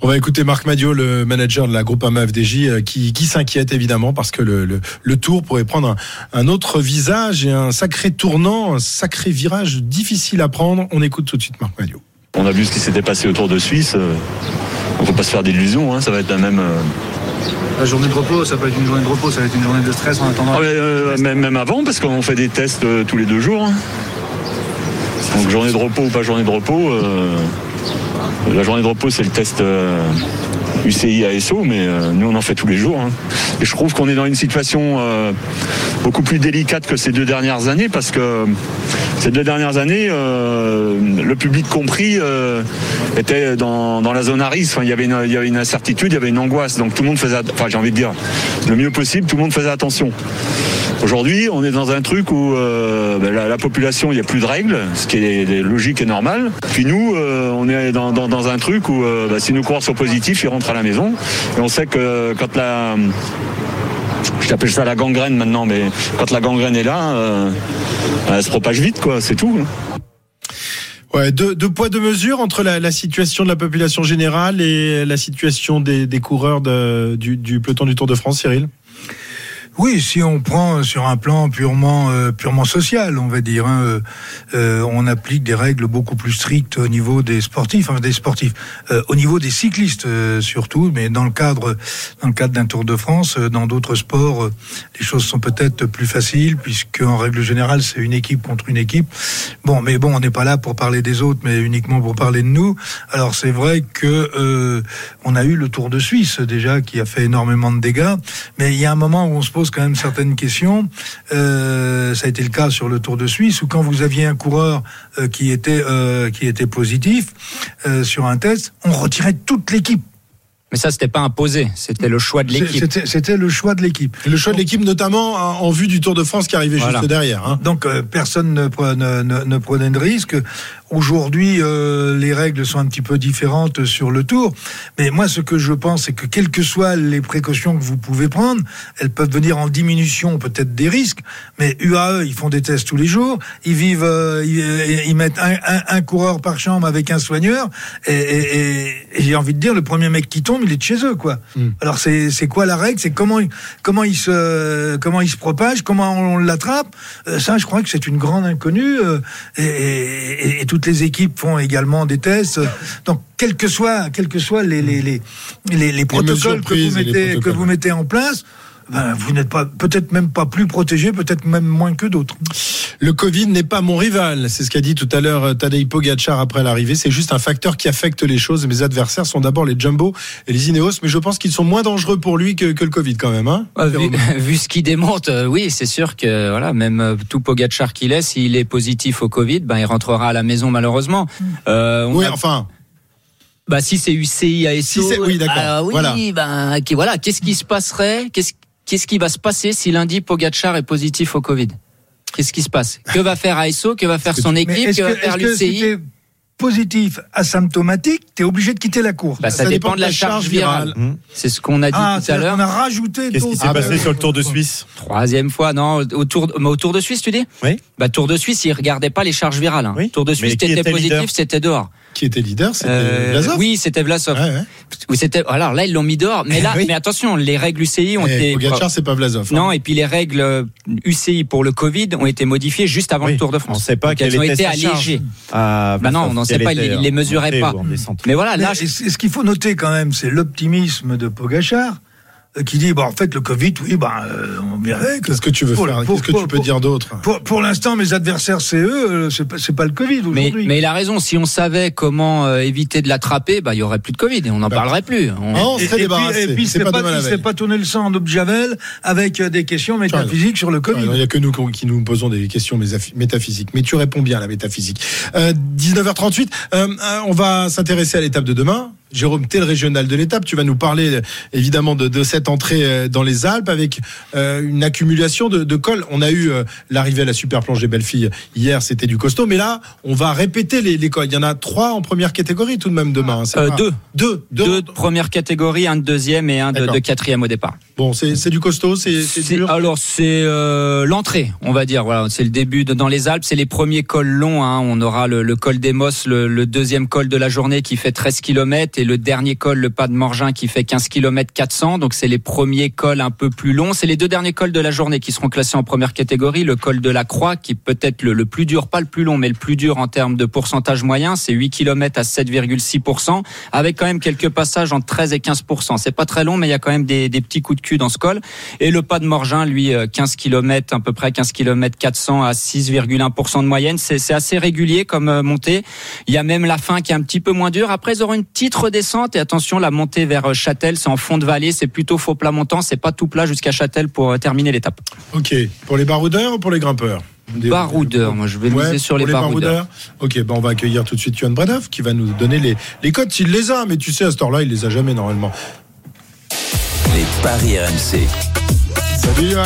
On va écouter Marc Madio, le manager de la groupe AMA-FDJ, qui, qui s'inquiète évidemment parce que le, le, le tour pourrait prendre un, un, autre visage et un sacré tournant, un sacré virage difficile à prendre. On écoute tout de suite Marc Madio. On a vu ce qui s'était passé autour de Suisse. On ne faut pas se faire d'illusions, hein. ça va être la même. La journée de repos, ça peut être une journée de repos, ça va être une journée de stress en attendant. Ah, euh, même, même, avant, parce qu'on fait des tests euh, tous les deux jours. Hein. Donc journée de repos ou pas journée de repos, euh, la journée de repos c'est le test UCI ASO, mais euh, nous on en fait tous les jours. Hein. Et je trouve qu'on est dans une situation euh, beaucoup plus délicate que ces deux dernières années, parce que ces deux dernières années, euh, le public compris était dans, dans, la zone à risque. Enfin, il, y avait une, il y avait une incertitude, il y avait une angoisse. Donc tout le monde faisait, enfin j'ai envie de dire, le mieux possible, tout le monde faisait attention. Aujourd'hui, on est dans un truc où euh, ben, la, la, population, il n'y a plus de règles, ce qui est, logique et normal. Puis nous, euh, on est dans, dans, dans, un truc où euh, ben, si nos coureurs sont positifs, ils rentrent à la maison. Et on sait que quand la... Je t'appelle ça la gangrène maintenant, mais quand la gangrène est là, euh, elle se propage vite, quoi, c'est tout. Ouais, deux, deux, poids, deux mesures entre la, la, situation de la population générale et la situation des, des coureurs de, du, du peloton du Tour de France, Cyril oui, si on prend sur un plan purement euh, social, on va dire, hein, euh, euh, on applique des règles beaucoup plus strictes au niveau des sportifs, enfin des sportifs, au niveau des cyclistes surtout, mais dans le cadre dans le cadre d'un Tour de France, dans d'autres sports, les choses sont peut-être plus faciles puisque en règle générale c'est une équipe contre une équipe. Bon, mais bon, on n'est pas là pour parler des autres, mais uniquement pour parler de nous. Alors c'est vrai que on a eu le Tour de Suisse déjà qui a fait énormément de dégâts, mais il y a un moment où on se pose quand même certaines questions. Euh, ça a été le cas sur le Tour de Suisse, où quand vous aviez un coureur euh, qui était euh, qui était positif euh, sur un test, on retirait toute l'équipe. Mais ça, c'était pas imposé, c'était le choix de l'équipe. C'était le choix de l'équipe. Le choix de l'équipe, notamment en vue du Tour de France qui arrivait voilà. juste derrière. Hein. Donc euh, personne ne, ne, ne, ne, prenait de risque. Aujourd'hui, euh, les règles sont un petit peu différentes sur le Tour. Mais moi, ce que je pense, c'est que quelles que soient les précautions que vous pouvez prendre, elles peuvent venir en diminution peut-être des risques. Mais UAE, ils font des tests tous les jours. Ils vivent, euh, ils, ils, mettent un, un, un, coureur par chambre avec un soigneur. Et, et, et, et j'ai envie de dire, le premier mec qui tombe, il est de chez eux, quoi. Mm. Alors c'est c'est quoi la règle? C'est comment comment il se comment il se propage? Comment on l'attrape? Euh, Ça, je crois que c'est une grande inconnue. Euh, et, et, toutes les équipes font également des tests. Donc quels que soient quels que soient les les, les protocoles que vous mettez que vous mettez en place. Ben, vous n'êtes pas peut-être même pas plus protégé, peut-être même moins que d'autres. Le Covid n'est pas mon rival, c'est ce qu'a dit tout à l'heure Tadej Pogacar après l'arrivée. C'est juste un facteur qui affecte les choses. Mes adversaires sont d'abord les Jumbo et les Ineos, mais je pense qu'ils sont moins dangereux pour lui que, que le Covid quand même. Hein vu, vu, ce qu'il démonte, euh, oui, c'est sûr que voilà, même euh, tout Pogacar qu'il est, s'il est positif au Covid, ben il rentrera à la maison malheureusement. Euh, oui, a... enfin. Bah si c'est UCI ASO, si oui, d'accord. Euh, oui, voilà. ben qui voilà, qu'est-ce qui se passerait? Qu'est-ce qu'est-ce qui va se passer si lundi Pogachar est positif au Covid? Qu'est-ce qui se passe? Que va faire ASO Que va faire son équipe? est-ce Que va faire l'UCI positif, asymptomatique, t'es obligé de quitter la course. Bah, ça, dépend, de la charge virale. C'est ce qu'on a dit Ah, tout à l'heure. qu'on a rajouté Qu'est-ce qui s'est Ah, passé bah, sur le Tour de Suisse? Troisième fois, non, au Tour, mais au Tour de Suisse, tu dis? Oui. Bah, Tour de Suisse, il regardait pas les charges virales. hein. Tour de Suisse, t'étais positif, c'était dehors. Qui était leader C'était Euh, Vlasov Oui, c'était Vlasov. Oui, c'était. Alors là, ils l'ont mis dehors. Mais là, mais attention, les règles UCI ont Eh, été. Pogacar, c'est pas Vlasov. hein. Non, et puis les règles euh, UCI pour le Covid ont été modifiées juste avant le Tour de France. On ne sait pas Donc, quelle elles ont été allégées. Ah, Bah non, on n'en sait pas, ils les en mesuraient pas. Mais voilà, là, ce qu'il faut noter quand même, c'est l'optimisme de Pogachar euh, qui dit bon en fait le Covid oui bah euh, on verrait Qu'est-ce que tu veux faire? Qu'est-ce que tu peux dire d'autre? pour, pour l'instant mes adversaires c'est eux euh, c'est pas, c'est pas le Covid Mais, aujourd'hui mais il a raison, si on savait comment euh, éviter de l'attraper, bah, il y aurait plus de Covid et on n'en parlerait plus. On- et, et puis, et puis, il s'est pas, s'est pas tourné le sang en Javel avec euh, des questions métaphysiques sur le Covid. Il n'y a que nous qui nous posons des questions métaphy- métaphysiques. Mais tu réponds bien à la métaphysique. Euh, 19h38, euh, euh, on va s'intéresser à l'étape de demain. Jérôme, t'es le régional de l'étape. Tu vas nous parler évidemment de, de cette entrée euh, dans les Alpes avec euh, une accumulation de, de cols. On a eu euh, l'arrivée à la super planche des belles filles hier, c'était du costaud. Mais là, on va répéter les, les cols. Il y en a trois en première catégorie tout de même demain. hein. Euh, deux. Deux. Deux de première catégorie, un de deuxième et un de, quatrième au départ. Bon, c'est du costaud, c'est dur. alors c'est l'entrée, on va dire. Voilà, c'est le début dans les Alpes. C'est les premiers cols longs. hein. On aura le, le col des Mosses, le, le deuxième col de la journée qui fait 13 km et le dernier col, le pas de Morgin, qui fait 15 km 400. Donc c'est les premiers cols un peu plus longs. C'est les deux derniers cols de la journée qui seront classés en première catégorie. Le col de la Croix, qui est peut-être le, plus dur, pas le plus long, mais le plus dur en termes de pourcentage moyen. C'est 8 km à 7,6%, avec quand même quelques passages entre 13 et 15%. C'est pas très long, mais il y a quand même des, des petits coups de cul dans ce col. Et le pas de Morgin, lui, euh, 15 km, à peu près 15 km 400 à 6,1% de moyenne. C'est c'est assez régulier comme euh, montée. Il y a même la fin qui est un petit peu moins dure. Après, ils auront une petite redescente. Et attention, la montée vers euh, Châtel, c'est en fond de vallée. C'est plutôt faux plat montant. C'est pas tout plat jusqu'à Châtel pour euh, terminer l'étape. Ok. Pour les baroudeurs ou pour les grimpeurs? Des- Baroudeurs, moi je vais Ouais, miser sur pour les, baroudeurs. Ok, ben on va accueillir tout de suite Yohan Bredov qui va nous donner les, les codes s'il les a, mais tu sais, à ce temps-là, il les a jamais normalement. Les paris RMC. Salut Johan.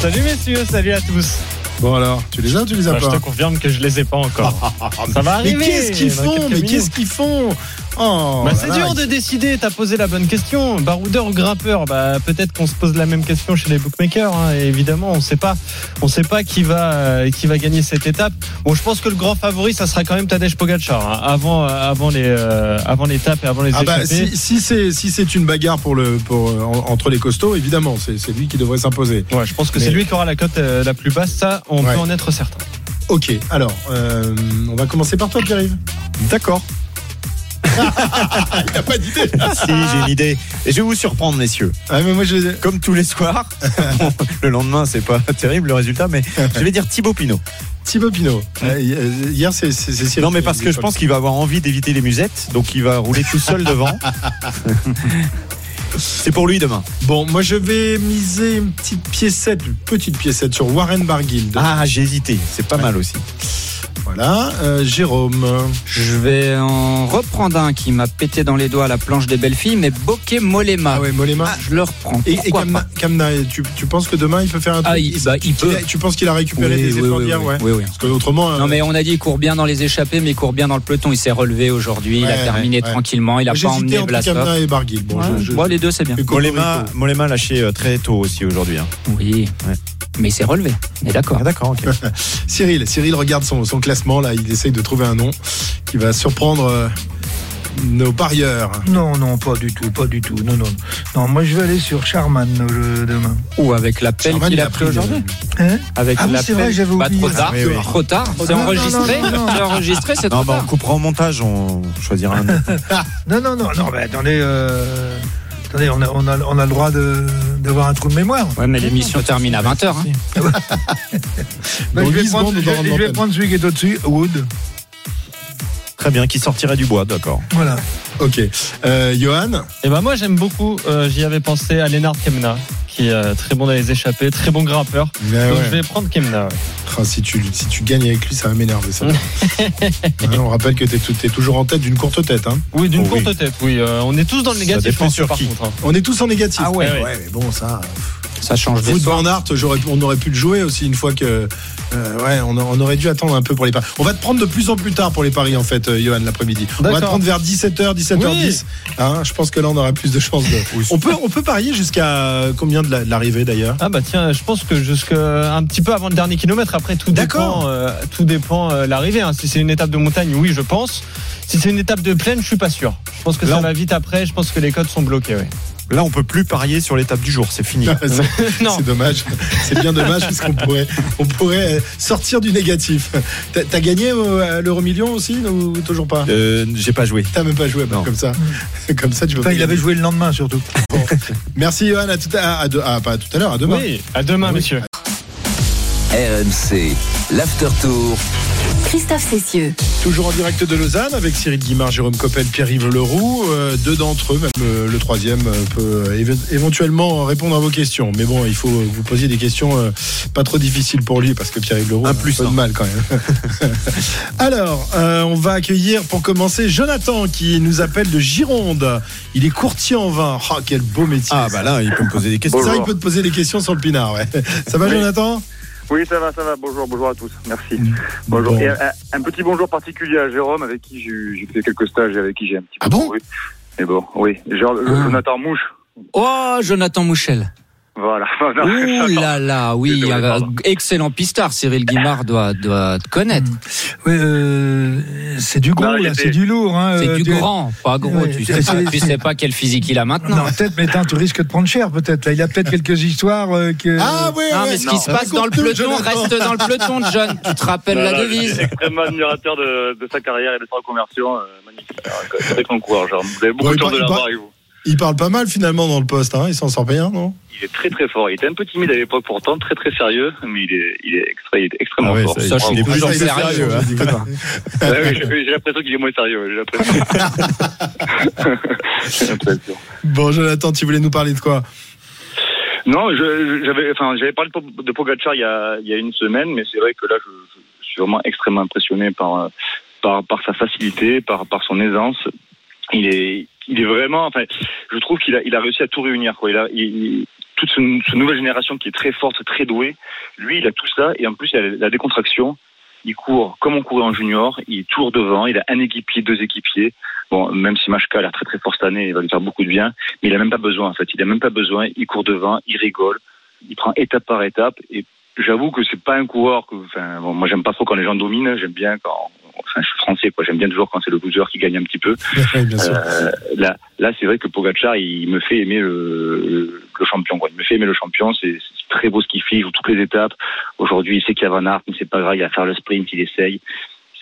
Salut messieurs, salut à tous. Bon alors, tu les as ou tu les as Bah, je pas? te confirme que je les ai pas encore. Ça va arriver. Mais qu'est-ce qu'ils font? Mais qu'est-ce qu'ils font? Oh, Bah, c'est dur de décider, t'as posé la bonne question. Baroudeur ou grimpeur Bah peut-être qu'on se pose la même question chez les bookmakers. hein, et évidemment, on sait pas, on sait pas qui va euh, qui va gagner cette étape. Bon, je pense que le grand favori, ça sera quand même Tadej Pogacar hein, avant euh, avant les euh, avant l'étape et avant les Ah bah, échappées. si, si c'est si c'est une bagarre pour le pour euh, en- entre les costauds, évidemment, c'est c'est lui qui devrait s'imposer. Ouais, je pense que Mais- c'est lui qui aura la cote euh, la plus basse. Ça, on Ouais. peut en être certain. Ok, alors euh, on va commencer par toi, Pierre-Yves. D'accord. Il n'a pas d'idée. si, j'ai une idée. Et je vais vous surprendre, messieurs. Ah, mais moi, je... Comme tous les soirs. Bon, le lendemain, c'est pas terrible le résultat, mais je vais dire Thibaut Pinot. Thibaut Pinot. Euh, hier, c'est Cyril Non, mais parce que je pense qu'il va avoir envie d'éviter les musettes, donc il va rouler tout seul devant. C'est pour lui demain. Bon, moi je vais miser une petite piécette, une petite piécette sur Warren Barguil. Ah, j'ai hésité. C'est pas mal aussi. Voilà, euh, Jérôme. Je vais en reprendre un qui m'a pété dans les doigts à la planche des belles filles, mais Bokeh Molema. Ah ouais, Molema. je le reprends. Et, Kamna, pas Kamna, tu, tu penses que demain il peut faire un truc Ah, il- bah, il peut. Tu penses qu'il a récupéré Oui, des oui, efforts oui, d'hier oui, ouais. oui, oui. Parce que autrement. Non euh, mais on a dit il court bien dans les échappées, mais il court bien dans le peloton. Il s'est relevé aujourd'hui, il a terminé ouais, tranquillement, il a pas emmené entre Kamna et Barguil. Bon, Ouais, je- je- bon, les deux c'est bien. Molema lâché euh, très tôt aussi aujourd'hui. hein. Oui, mais il s'est relevé. On est d'accord. Ah, D'accord, ok. Cyril, Cyril regarde son, son classement là, il essaye de trouver un nom qui va surprendre euh, nos parieurs. Non, non, pas du tout, pas du tout. Non, non. Non, moi je vais aller sur Charman euh, demain. Ou avec l'appel Charman, qu'il il a a pris pris aujourd'hui. Hein? Avec Ah oui, l'appel. c'est vrai, j'avais Pas oublié. trop tard. Oui, oui. Trop tard. C'est Non, enregistré. non, non, non. C'est enregistré, c'est trop bah, on coupera au montage, on choisira un. nom. Non, non, non, non, mais attendez, euh, attendez, on a, on a, on a le droit de- d'avoir un trou de mémoire. Ouais, mais l'émission termine à 20h. Ben, Dans je, vais vais prendre celui qui est au-dessus, Wood. Très bien, qui sortirait du bois, d'accord. Voilà. Ok. Euh, Johan? Et ben moi j'aime beaucoup. euh, J'y avais pensé à Lennart Kemna, qui est euh, très bon dans les échappées, très bon grimpeur. Donc ouais. je vais prendre Kemna. ouais. Ah, si, tu, si tu gagnes avec lui, ça va m'énerver. Ça. Hein, on rappelle que tu es, toujours en tête d'une courte tête. Hein. Oui, d'une Oh, oui. courte tête. Oui, euh, on est tous dans le négatif. dépend messieurs, sur par qui. contre. hein. On est tous en négatif. Ah ouais, ouais, ouais. mais bon, ça. Ça change des Foot soirs. Van Aert, j'aurais- on aurait pu le jouer aussi une fois que. Euh, ouais, on, on aurait dû attendre un peu pour les paris. On va te prendre de plus en plus tard pour les paris, en fait, euh, Johan, l'après-midi. On va te prendre vers 17h, 17h10. Hein, je pense que là, on aura plus de chances de. on, peut, on peut parier jusqu'à combien de la- de l'arrivée d'ailleurs? Ah bah tiens, je pense que jusqu'à un petit peu avant le dernier kilomètre. Après tout dépend, euh, tout dépend euh, l'arrivée. hein. Si c'est une étape de montagne, oui, je pense. Si c'est une étape de plaine, je suis pas sûr. Je pense que Là, ça on- va vite après. Je pense que les codes sont bloqués. Ouais. Là, on peut plus parier sur l'étape du jour, c'est fini. C'est dommage. C'est bien dommage puisqu'on pourrait, on pourrait euh, sortir du négatif. T'as gagné à l'euro million aussi ou toujours pas? Euh, J'ai pas joué. T'as même pas joué bah, Non. comme ça. Comme ça, tu peux pas il avait joué le lendemain surtout. Merci Johan. À tout à, à, de- ah, pas à tout à l'heure, à demain. Oui, à demain, Oui. messieurs. RMC, l'after tour. Christophe Cessieux. Toujours en direct de Lausanne avec Cyril Guimard, Jérôme Coppel, Pierre-Yves Leroux. Euh, deux d'entre eux, même euh, le troisième, euh, peut éve- éventuellement répondre à vos questions. Mais bon, il faut que vous posiez des questions euh, pas trop difficiles pour lui parce que Pierre-Yves Leroux Un a plus peu de un. mal quand même. Alors, euh, on va accueillir pour commencer Jonathan qui nous appelle de Gironde. Il est courtier en vin. Oh, quel beau métier. Ah bah là, il peut me poser des C'est questions. ça, il peut te poser des questions sur le pinard. Ouais. Ça va, Oui. Jonathan? Oui, ça va, ça va. Bonjour, bonjour à tous. Merci. Bonjour. Bon. Et un, un petit bonjour particulier à Jérôme, avec qui j'ai j'ai fait quelques stages et avec qui j'ai un petit peu Ah bon? couru. Mais bon, oui. Genre, Ah. Jonathan Mouche. Oh, Jonathan Mouchel. Voilà. Ouh là là, oui, excellent pistard. Cyril Guimard doit, doit te connaître. Oui, euh, c'est du gros, là, c'est du lourd. Hein, C'est euh, du grand, pas gros. Ouais, tu sais, pas, tu sais pas quel physique il a maintenant. Non, peut-être, mais tu risques de prendre cher, peut-être. Là, il a peut-être quelques histoires euh, que. Ah ouais, Non, ouais. mais ce qui se passe dans le peloton reste dans le peloton, John. Tu te rappelles la devise. Je suis extrêmement admirateur de, de sa carrière et de sa reconversion. euh, magnifique. Qu'on coureur, genre. Vous avez beaucoup de par- de l'avoir avec vous. Il parle pas mal finalement dans le poste. Hein. Il s'en sort bien, non? Il est très très fort. Il était un peu timide à l'époque pourtant, très très sérieux, mais il est, il est, extra- il est extrêmement Ah ouais, fort. ça, Ça, suis il est plus en sérieux. sérieux, hein. Je dis pas. Ouais, oui, j'ai l'impression qu'il est moins sérieux. Bon, Jonathan, tu voulais nous parler de quoi? Non, j'avais, enfin, j'avais parlé de Pogacar il y a, il y a une semaine, mais c'est vrai que là, je, je suis vraiment extrêmement impressionné par, euh, par, par sa facilité, par, par son aisance. Il est, il est vraiment, enfin, je trouve qu'il a, il a réussi à tout réunir. Quoi. Il a, il- toute ce- cette nouvelle génération qui est très forte, très douée, lui, il a tout ça, et en plus, il a la décontraction. Il court comme on courait en junior, il toujours devant, il a un équipier, deux équipiers. Bon, même si Machka a l'air très très fort cette année, il va lui faire beaucoup de bien, mais il a même pas besoin en fait. Il a même pas besoin. Il court devant, il rigole, il prend étape par étape. Et j'avoue que c'est pas un coureur que, enfin, bon, moi j'aime pas trop quand les gens dominent. J'aime bien quand, enfin, je suis français quoi. J'aime bien toujours quand c'est le loser qui gagne un petit peu. Euh, là, là, c'est vrai que Pogacar, il me fait aimer le, le champion. Quoi. Il me fait aimer le champion. C'est très beau ce qu'il fait. Il joue toutes les étapes. Aujourd'hui, il sait qu'il y a Van Aert, mais c'est pas grave. Il va faire le sprint. Il essaye.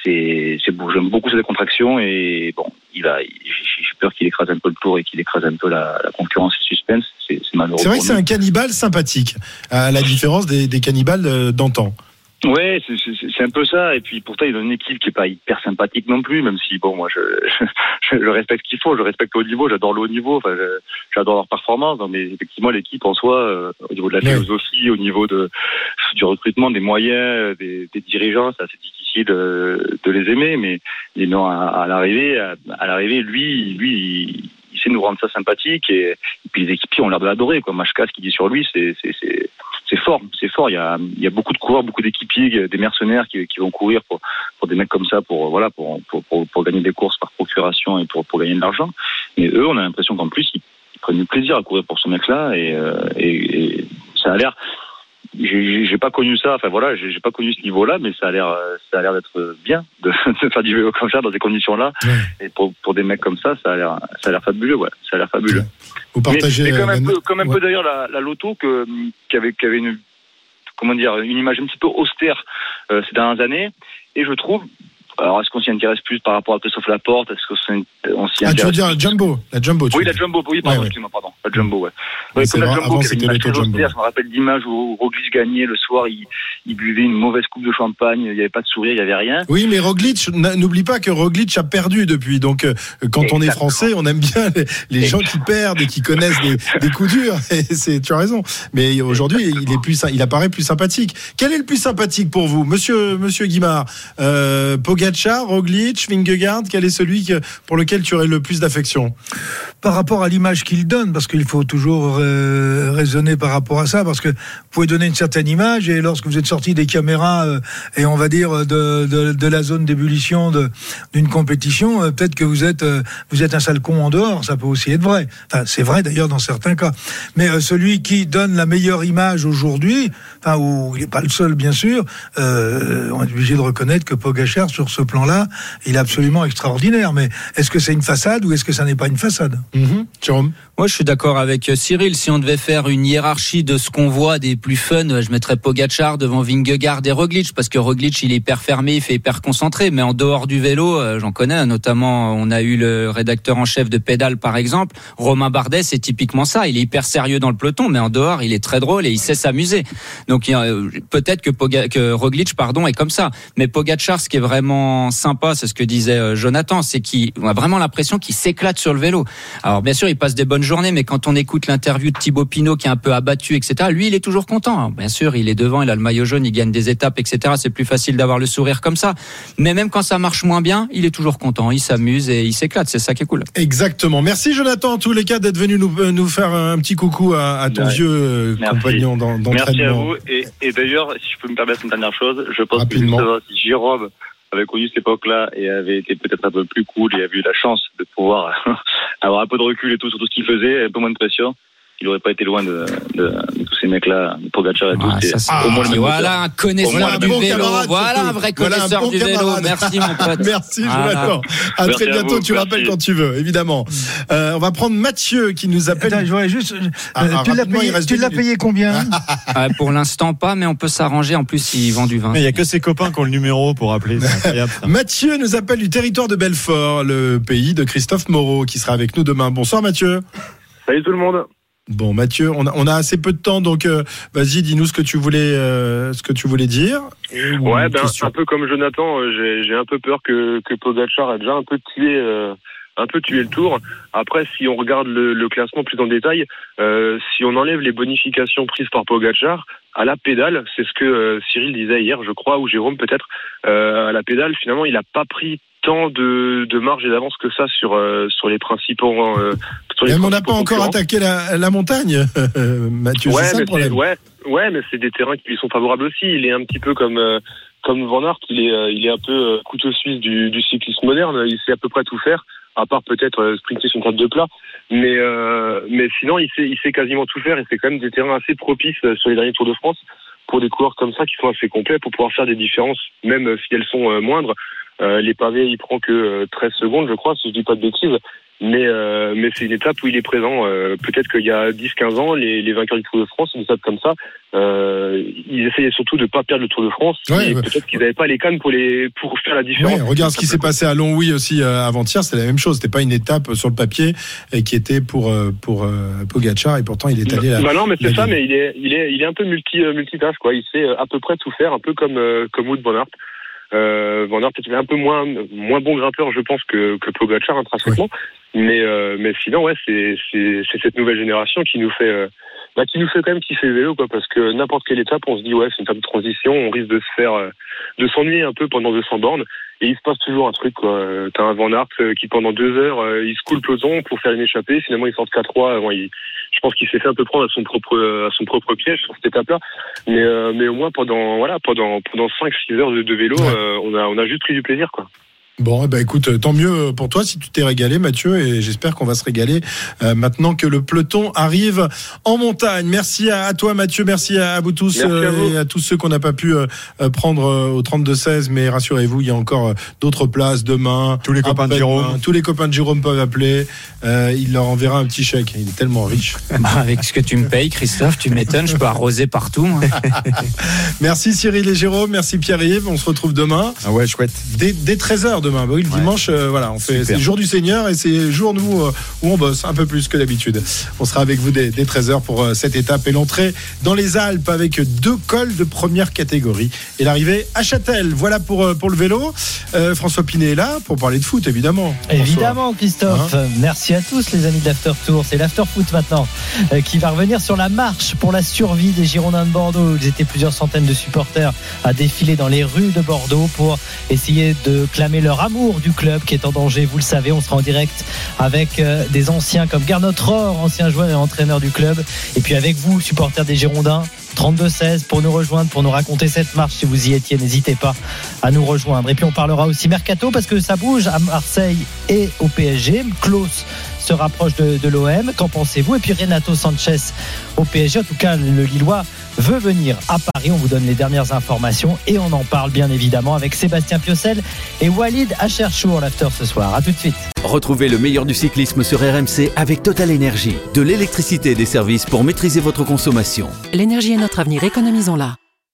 C'est beau. J'aime beaucoup sa décontraction et bon, il a. J'ai peur qu'il écrase un peu le tour et qu'il écrase un peu la, la concurrence et le suspense. C'est malheureux. C'est vrai que c'est un cannibale sympathique, à la différence des, des cannibales euh, d'antan. Ouais, c'est- c'est c'est un peu ça. Et puis pourtant, il a une équipe qui est pas hyper sympathique non plus, même si bon, moi, je, je, je respecte ce qu'il faut, je respecte le haut niveau, j'adore le haut niveau, enfin, j'adore leur performance. Mais effectivement, l'équipe en soi, euh, au niveau de la philosophie, au niveau de du recrutement, des moyens, des, des dirigeants, c'est assez difficile euh, de les aimer. Mais, mais non, à, l'arrivée, à, à l'arrivée, lui, lui, il, il sait nous rendre ça sympathique. Et, et puis les équipiers ont l'air de l'adorer. Quoi. Machka, ce qu'il dit sur lui, c'est c'est- c'est c'est fort, c'est fort. Il y a, il y a beaucoup de coureurs, beaucoup d'équipiers, des mercenaires qui, qui vont courir pour, pour des mecs comme ça, pour voilà, pour, pour, pour, gagner des courses par procuration et pour, pour gagner de l'argent. Mais eux, on a l'impression qu'en plus, ils, ils prennent du plaisir à courir pour ce mec-là et, euh, et, et ça a l'air. J'ai pas connu ça, enfin voilà, j'ai pas connu ce niveau-là, mais ça a l'air, ça a l'air d'être bien de, de faire du vélo comme ça dans ces conditions-là. Et pour, pour des mecs comme ça, ça a l'air, ça a l'air fabuleux, ouais, ça a l'air fabuleux. Vous partagez. Mais, mais comme euh, un peu, comme un ouais. peu d'ailleurs la, la loto que, qui avait, qui avait une, comment dire, une image un petit peu austère euh, ces dernières années. Et je trouve, alors est-ce qu'on s'y intéresse plus par rapport à Christophe Laporte? Est-ce qu'on s'y s'y Ah, tu veux intéresse dire la Jumbo? La Jumbo, tu oui, la. Jumbo, oui, pardon, Ouais, ouais. excuse-moi, pardon, la Jumbo, ouais. Oui, Ouais, comme la Jumbo, avant, c'était l'auto Jumbo. je me rappelle d'image où Roglic gagnait, le soir, il, il buvait une mauvaise coupe de champagne, il n'y avait pas de sourire, il n'y avait rien. Oui, mais Roglic, n'oublie pas que Roglic a perdu depuis. Donc, euh, quand on est français, on aime bien les, les gens qui perdent et qui connaissent des, des coups durs. Et tu as raison. Mais aujourd'hui, il est plus, sy- il apparaît plus sympathique. Quel est le plus sympathique pour vous, Monsieur, Monsieur Guimard? Euh, Pogacar, Roglic, Vingegaard Quel est celui pour lequel tu aurais le plus d'affection? Par rapport à l'image qu'il donne, parce qu'il faut toujours euh, raisonner par rapport à ça, parce que vous pouvez donner une certaine image, et lorsque vous êtes sorti des caméras, euh, et on va dire de, de, la zone d'ébullition d'une compétition, euh, peut-être que vous êtes, euh, vous êtes un sale con en dehors, ça peut aussi être vrai. Enfin, c'est vrai d'ailleurs dans certains cas. Mais euh, celui qui donne la meilleure image aujourd'hui, enfin, où il n'est pas le seul bien sûr, euh, on est obligé de reconnaître que Pogachar, sur ce plan-là, il est absolument extraordinaire. Mais est-ce que c'est une façade ou est-ce que ça n'est pas une façade? Jérôme? Moi, je suis d'accord avec euh, Cyril. Si on devait faire une hiérarchie de ce qu'on voit des plus fun, je mettrais Pogachar devant Vingegaard et Roglic parce que Roglic, il est hyper fermé, il fait hyper concentré. Mais en dehors du vélo, euh, j'en connais. Notamment, on a eu le rédacteur en chef de Pédale, par exemple. Romain Bardet, c'est typiquement ça. Il est hyper sérieux dans le peloton, mais en dehors, il est très drôle et il sait s'amuser. Donc, euh, peut-être que, Poga- que Roglic, pardon, est comme ça. Mais Pogachar, ce qui est vraiment sympa, c'est ce que disait euh, Jonathan, c'est qu'il on a vraiment l'impression qu'il s'éclate sur le vélo. Alors, bien sûr, il passe des bonnes journées, mais quand on écoute l'interview de Thibaut Pinot, qui est un peu abattu, etc., lui, il est toujours content. Alors, bien sûr, il est devant, il a le maillot jaune, il gagne des étapes, etc. C'est plus facile d'avoir le sourire comme ça. Mais même quand ça marche moins bien, il est toujours content, il s'amuse et il s'éclate. C'est ça qui est cool. Exactement. Merci Jonathan en tous les cas d'être venu nous, euh, nous faire un petit coucou à, à ton Ouais. vieux Merci. compagnon d'en- Merci à d'entraînement. vous. Et, et d'ailleurs, si je peux me permettre une dernière chose, je pense Rapidement. que si Jérôme avait connu cette époque-là et avait été peut-être un peu plus cool et avait eu la chance de pouvoir avoir un peu de recul et tout sur tout ce qu'il faisait, un peu moins de pression, il n'aurait pas été loin de, de, de tous ces mecs-là, de Pogacar et tout. Ah, C'est ça, c'est- au moins le même voilà un connaisseur du vélo. Voilà un vrai Voilà un connaisseur bon du vélo. camarade. Merci mon pote. Merci Voilà. Jonathan. À Merci très à bientôt. vous, tu merci. rappelles quand tu veux, évidemment. Euh, on va prendre Mathieu qui nous appelle. Attends, je voudrais juste. euh, Ah, ah, tu l'as payé, tu l'as combien Ah, pour l'instant pas, mais on peut s'arranger. En plus, il vend du vin. Mais il y a que ses copains qui ont le numéro pour appeler. Incroyable. Mathieu nous appelle du territoire de Belfort, le pays de Christophe Moreau, qui sera avec nous demain. Bonsoir Mathieu. Salut tout le monde. Bon Mathieu, on a, on a assez peu de temps, donc euh, vas-y, dis-nous ce que tu voulais, euh, ce que tu voulais dire. Et Ouais, ben, un peu comme Jonathan, euh, j'ai j'ai un peu peur que, que Pogacar a déjà un peu tué, un peu tué le tour. Après, si on regarde le, le classement plus en détail, si on enlève les bonifications prises par Pogacar, à la pédale, c'est ce que Cyril disait hier, je crois, ou Jérôme peut-être, à la pédale, finalement, il n'a pas pris tant de, de marge et d'avance que ça sur, euh, sur les principaux. Euh, sur les Mais on n'a pas encore attaqué la, la montagne, Mathieu. Ouais, ça mais le ouais, ouais, mais c'est des terrains qui lui sont favorables aussi. Il est un petit peu comme euh, comme Van Aert. Il est euh, il est un peu euh, couteau suisse du, du cyclisme moderne. Il sait à peu près tout faire, à part peut-être sprinter sur une table de plat. Mais euh, mais sinon, il sait il sait quasiment tout faire. Et c'est quand même des terrains assez propices sur les derniers Tours de France pour des coureurs comme ça qui sont assez complets pour pouvoir faire des différences, même si elles sont moindres. Euh, les pavés, il prend que euh, 13 secondes, je crois, si je dis pas de bêtises. Mais, euh, mais c'est une étape où il est présent. Euh, Peut-être qu'il y a 10-15 ans, les, les vainqueurs du Tour de France, une étape comme ça, euh, ils essayaient surtout de pas perdre le Tour de France. Ouais, ouais. peut-être qu'ils n'avaient pas les cannes pour, les, pour faire la différence. Ouais, regarde ce qui s'est passé à Longwy aussi euh, avant-hier, c'était la même chose. C'était pas une étape sur le papier et qui était pour euh, pour euh, Pogacar et pourtant il est allé. à- Bah non, mais c'est ça, mais il est, il est, il est un peu multi, euh, multitâche, quoi. Il sait euh, à peu près tout faire, un peu comme, euh, comme Wood Aert. Euh, Van Aert est un peu moins, moins bon grimpeur, je pense, que, que Pogacar intrinsèquement. Mais, euh, mais sinon, ouais, c'est, cette nouvelle génération qui nous fait, euh, bah, qui nous fait quand même kiffer le vélo, quoi, parce que n'importe quelle étape, on se dit, ouais, c'est une étape de transition, on risque de se faire, euh, de s'ennuyer un peu pendant 200 bornes. Et il se passe toujours un truc, quoi. T'as un Van Aert euh, qui, pendant deux heures, euh, il se coule le peloton pour faire une échappée. Finalement, il sort 4-3. Bon, je pense qu'il s'est fait un peu prendre à son propre, à son propre piège sur cette étape-là. Mais, euh, mais au moins, pendant, voilà, pendant, pendant 5-6 heures de, de vélo, euh, on a, on a juste pris du plaisir, quoi. Bon, ben, écoute, euh, tant mieux pour toi si tu t'es régalé, Mathieu, et j'espère qu'on va se régaler euh, maintenant que le peloton arrive en montagne. Merci à, à toi, Mathieu, merci à, à vous tous à euh, vous. et à tous ceux qu'on n'a pas pu euh, prendre euh, au 32-16, mais rassurez-vous, il y a encore euh, d'autres places demain. Tous les copains de. Jérôme. Tous les copains de Jérôme peuvent appeler. Euh, il leur enverra un petit chèque. Il est tellement riche. Bah, avec ce que tu me payes, Christophe, tu m'étonnes, je peux arroser partout. Merci Cyril et Jérôme, merci Pierre-Yves. On se retrouve demain. Ah ouais, chouette. Dès, dès 13h demain. Bah oui, le dimanche, euh, voilà, on fait, c'est le jour du Seigneur et c'est le jour, nous, euh, où on bosse un peu plus que d'habitude. On sera avec vous dès, dès 13h pour euh, cette étape et l'entrée dans les Alpes avec deux cols de première catégorie et l'arrivée à Châtel. Voilà pour, euh, pour le vélo. Euh, François Pinet est là pour parler de foot, évidemment. François. Évidemment, Christophe. Merci à tous, les amis de l'After Tour. C'est l'After Foot maintenant euh, qui va revenir sur la marche pour la survie des Girondins de Bordeaux. Ils étaient plusieurs centaines de supporters à défiler dans les rues de Bordeaux pour essayer de clamer leur amour du club qui est en danger. Vous le savez, on sera en direct avec euh, des anciens comme Gernot Rohr, ancien joueur et entraîneur du club. Et puis avec vous, supporters des Girondins, 32-16 pour nous rejoindre, pour nous raconter cette marche. Si vous y étiez, n'hésitez pas à nous rejoindre. Et puis on parlera aussi mercato parce que ça bouge à Marseille et au PSG. Klaus se rapproche de l'OM. Qu'en pensez-vous? Et puis Renato Sanchez au PSG. En tout cas, le Lillois veut venir à Paris. On vous donne les dernières informations et on en parle bien évidemment avec Sébastien Piocel et Walid Acherchour l'after ce soir. À tout de suite. Retrouvez le meilleur du cyclisme sur RMC avec Total Énergie. De l'électricité et des services pour maîtriser votre consommation. L'énergie est notre avenir, économisons-la.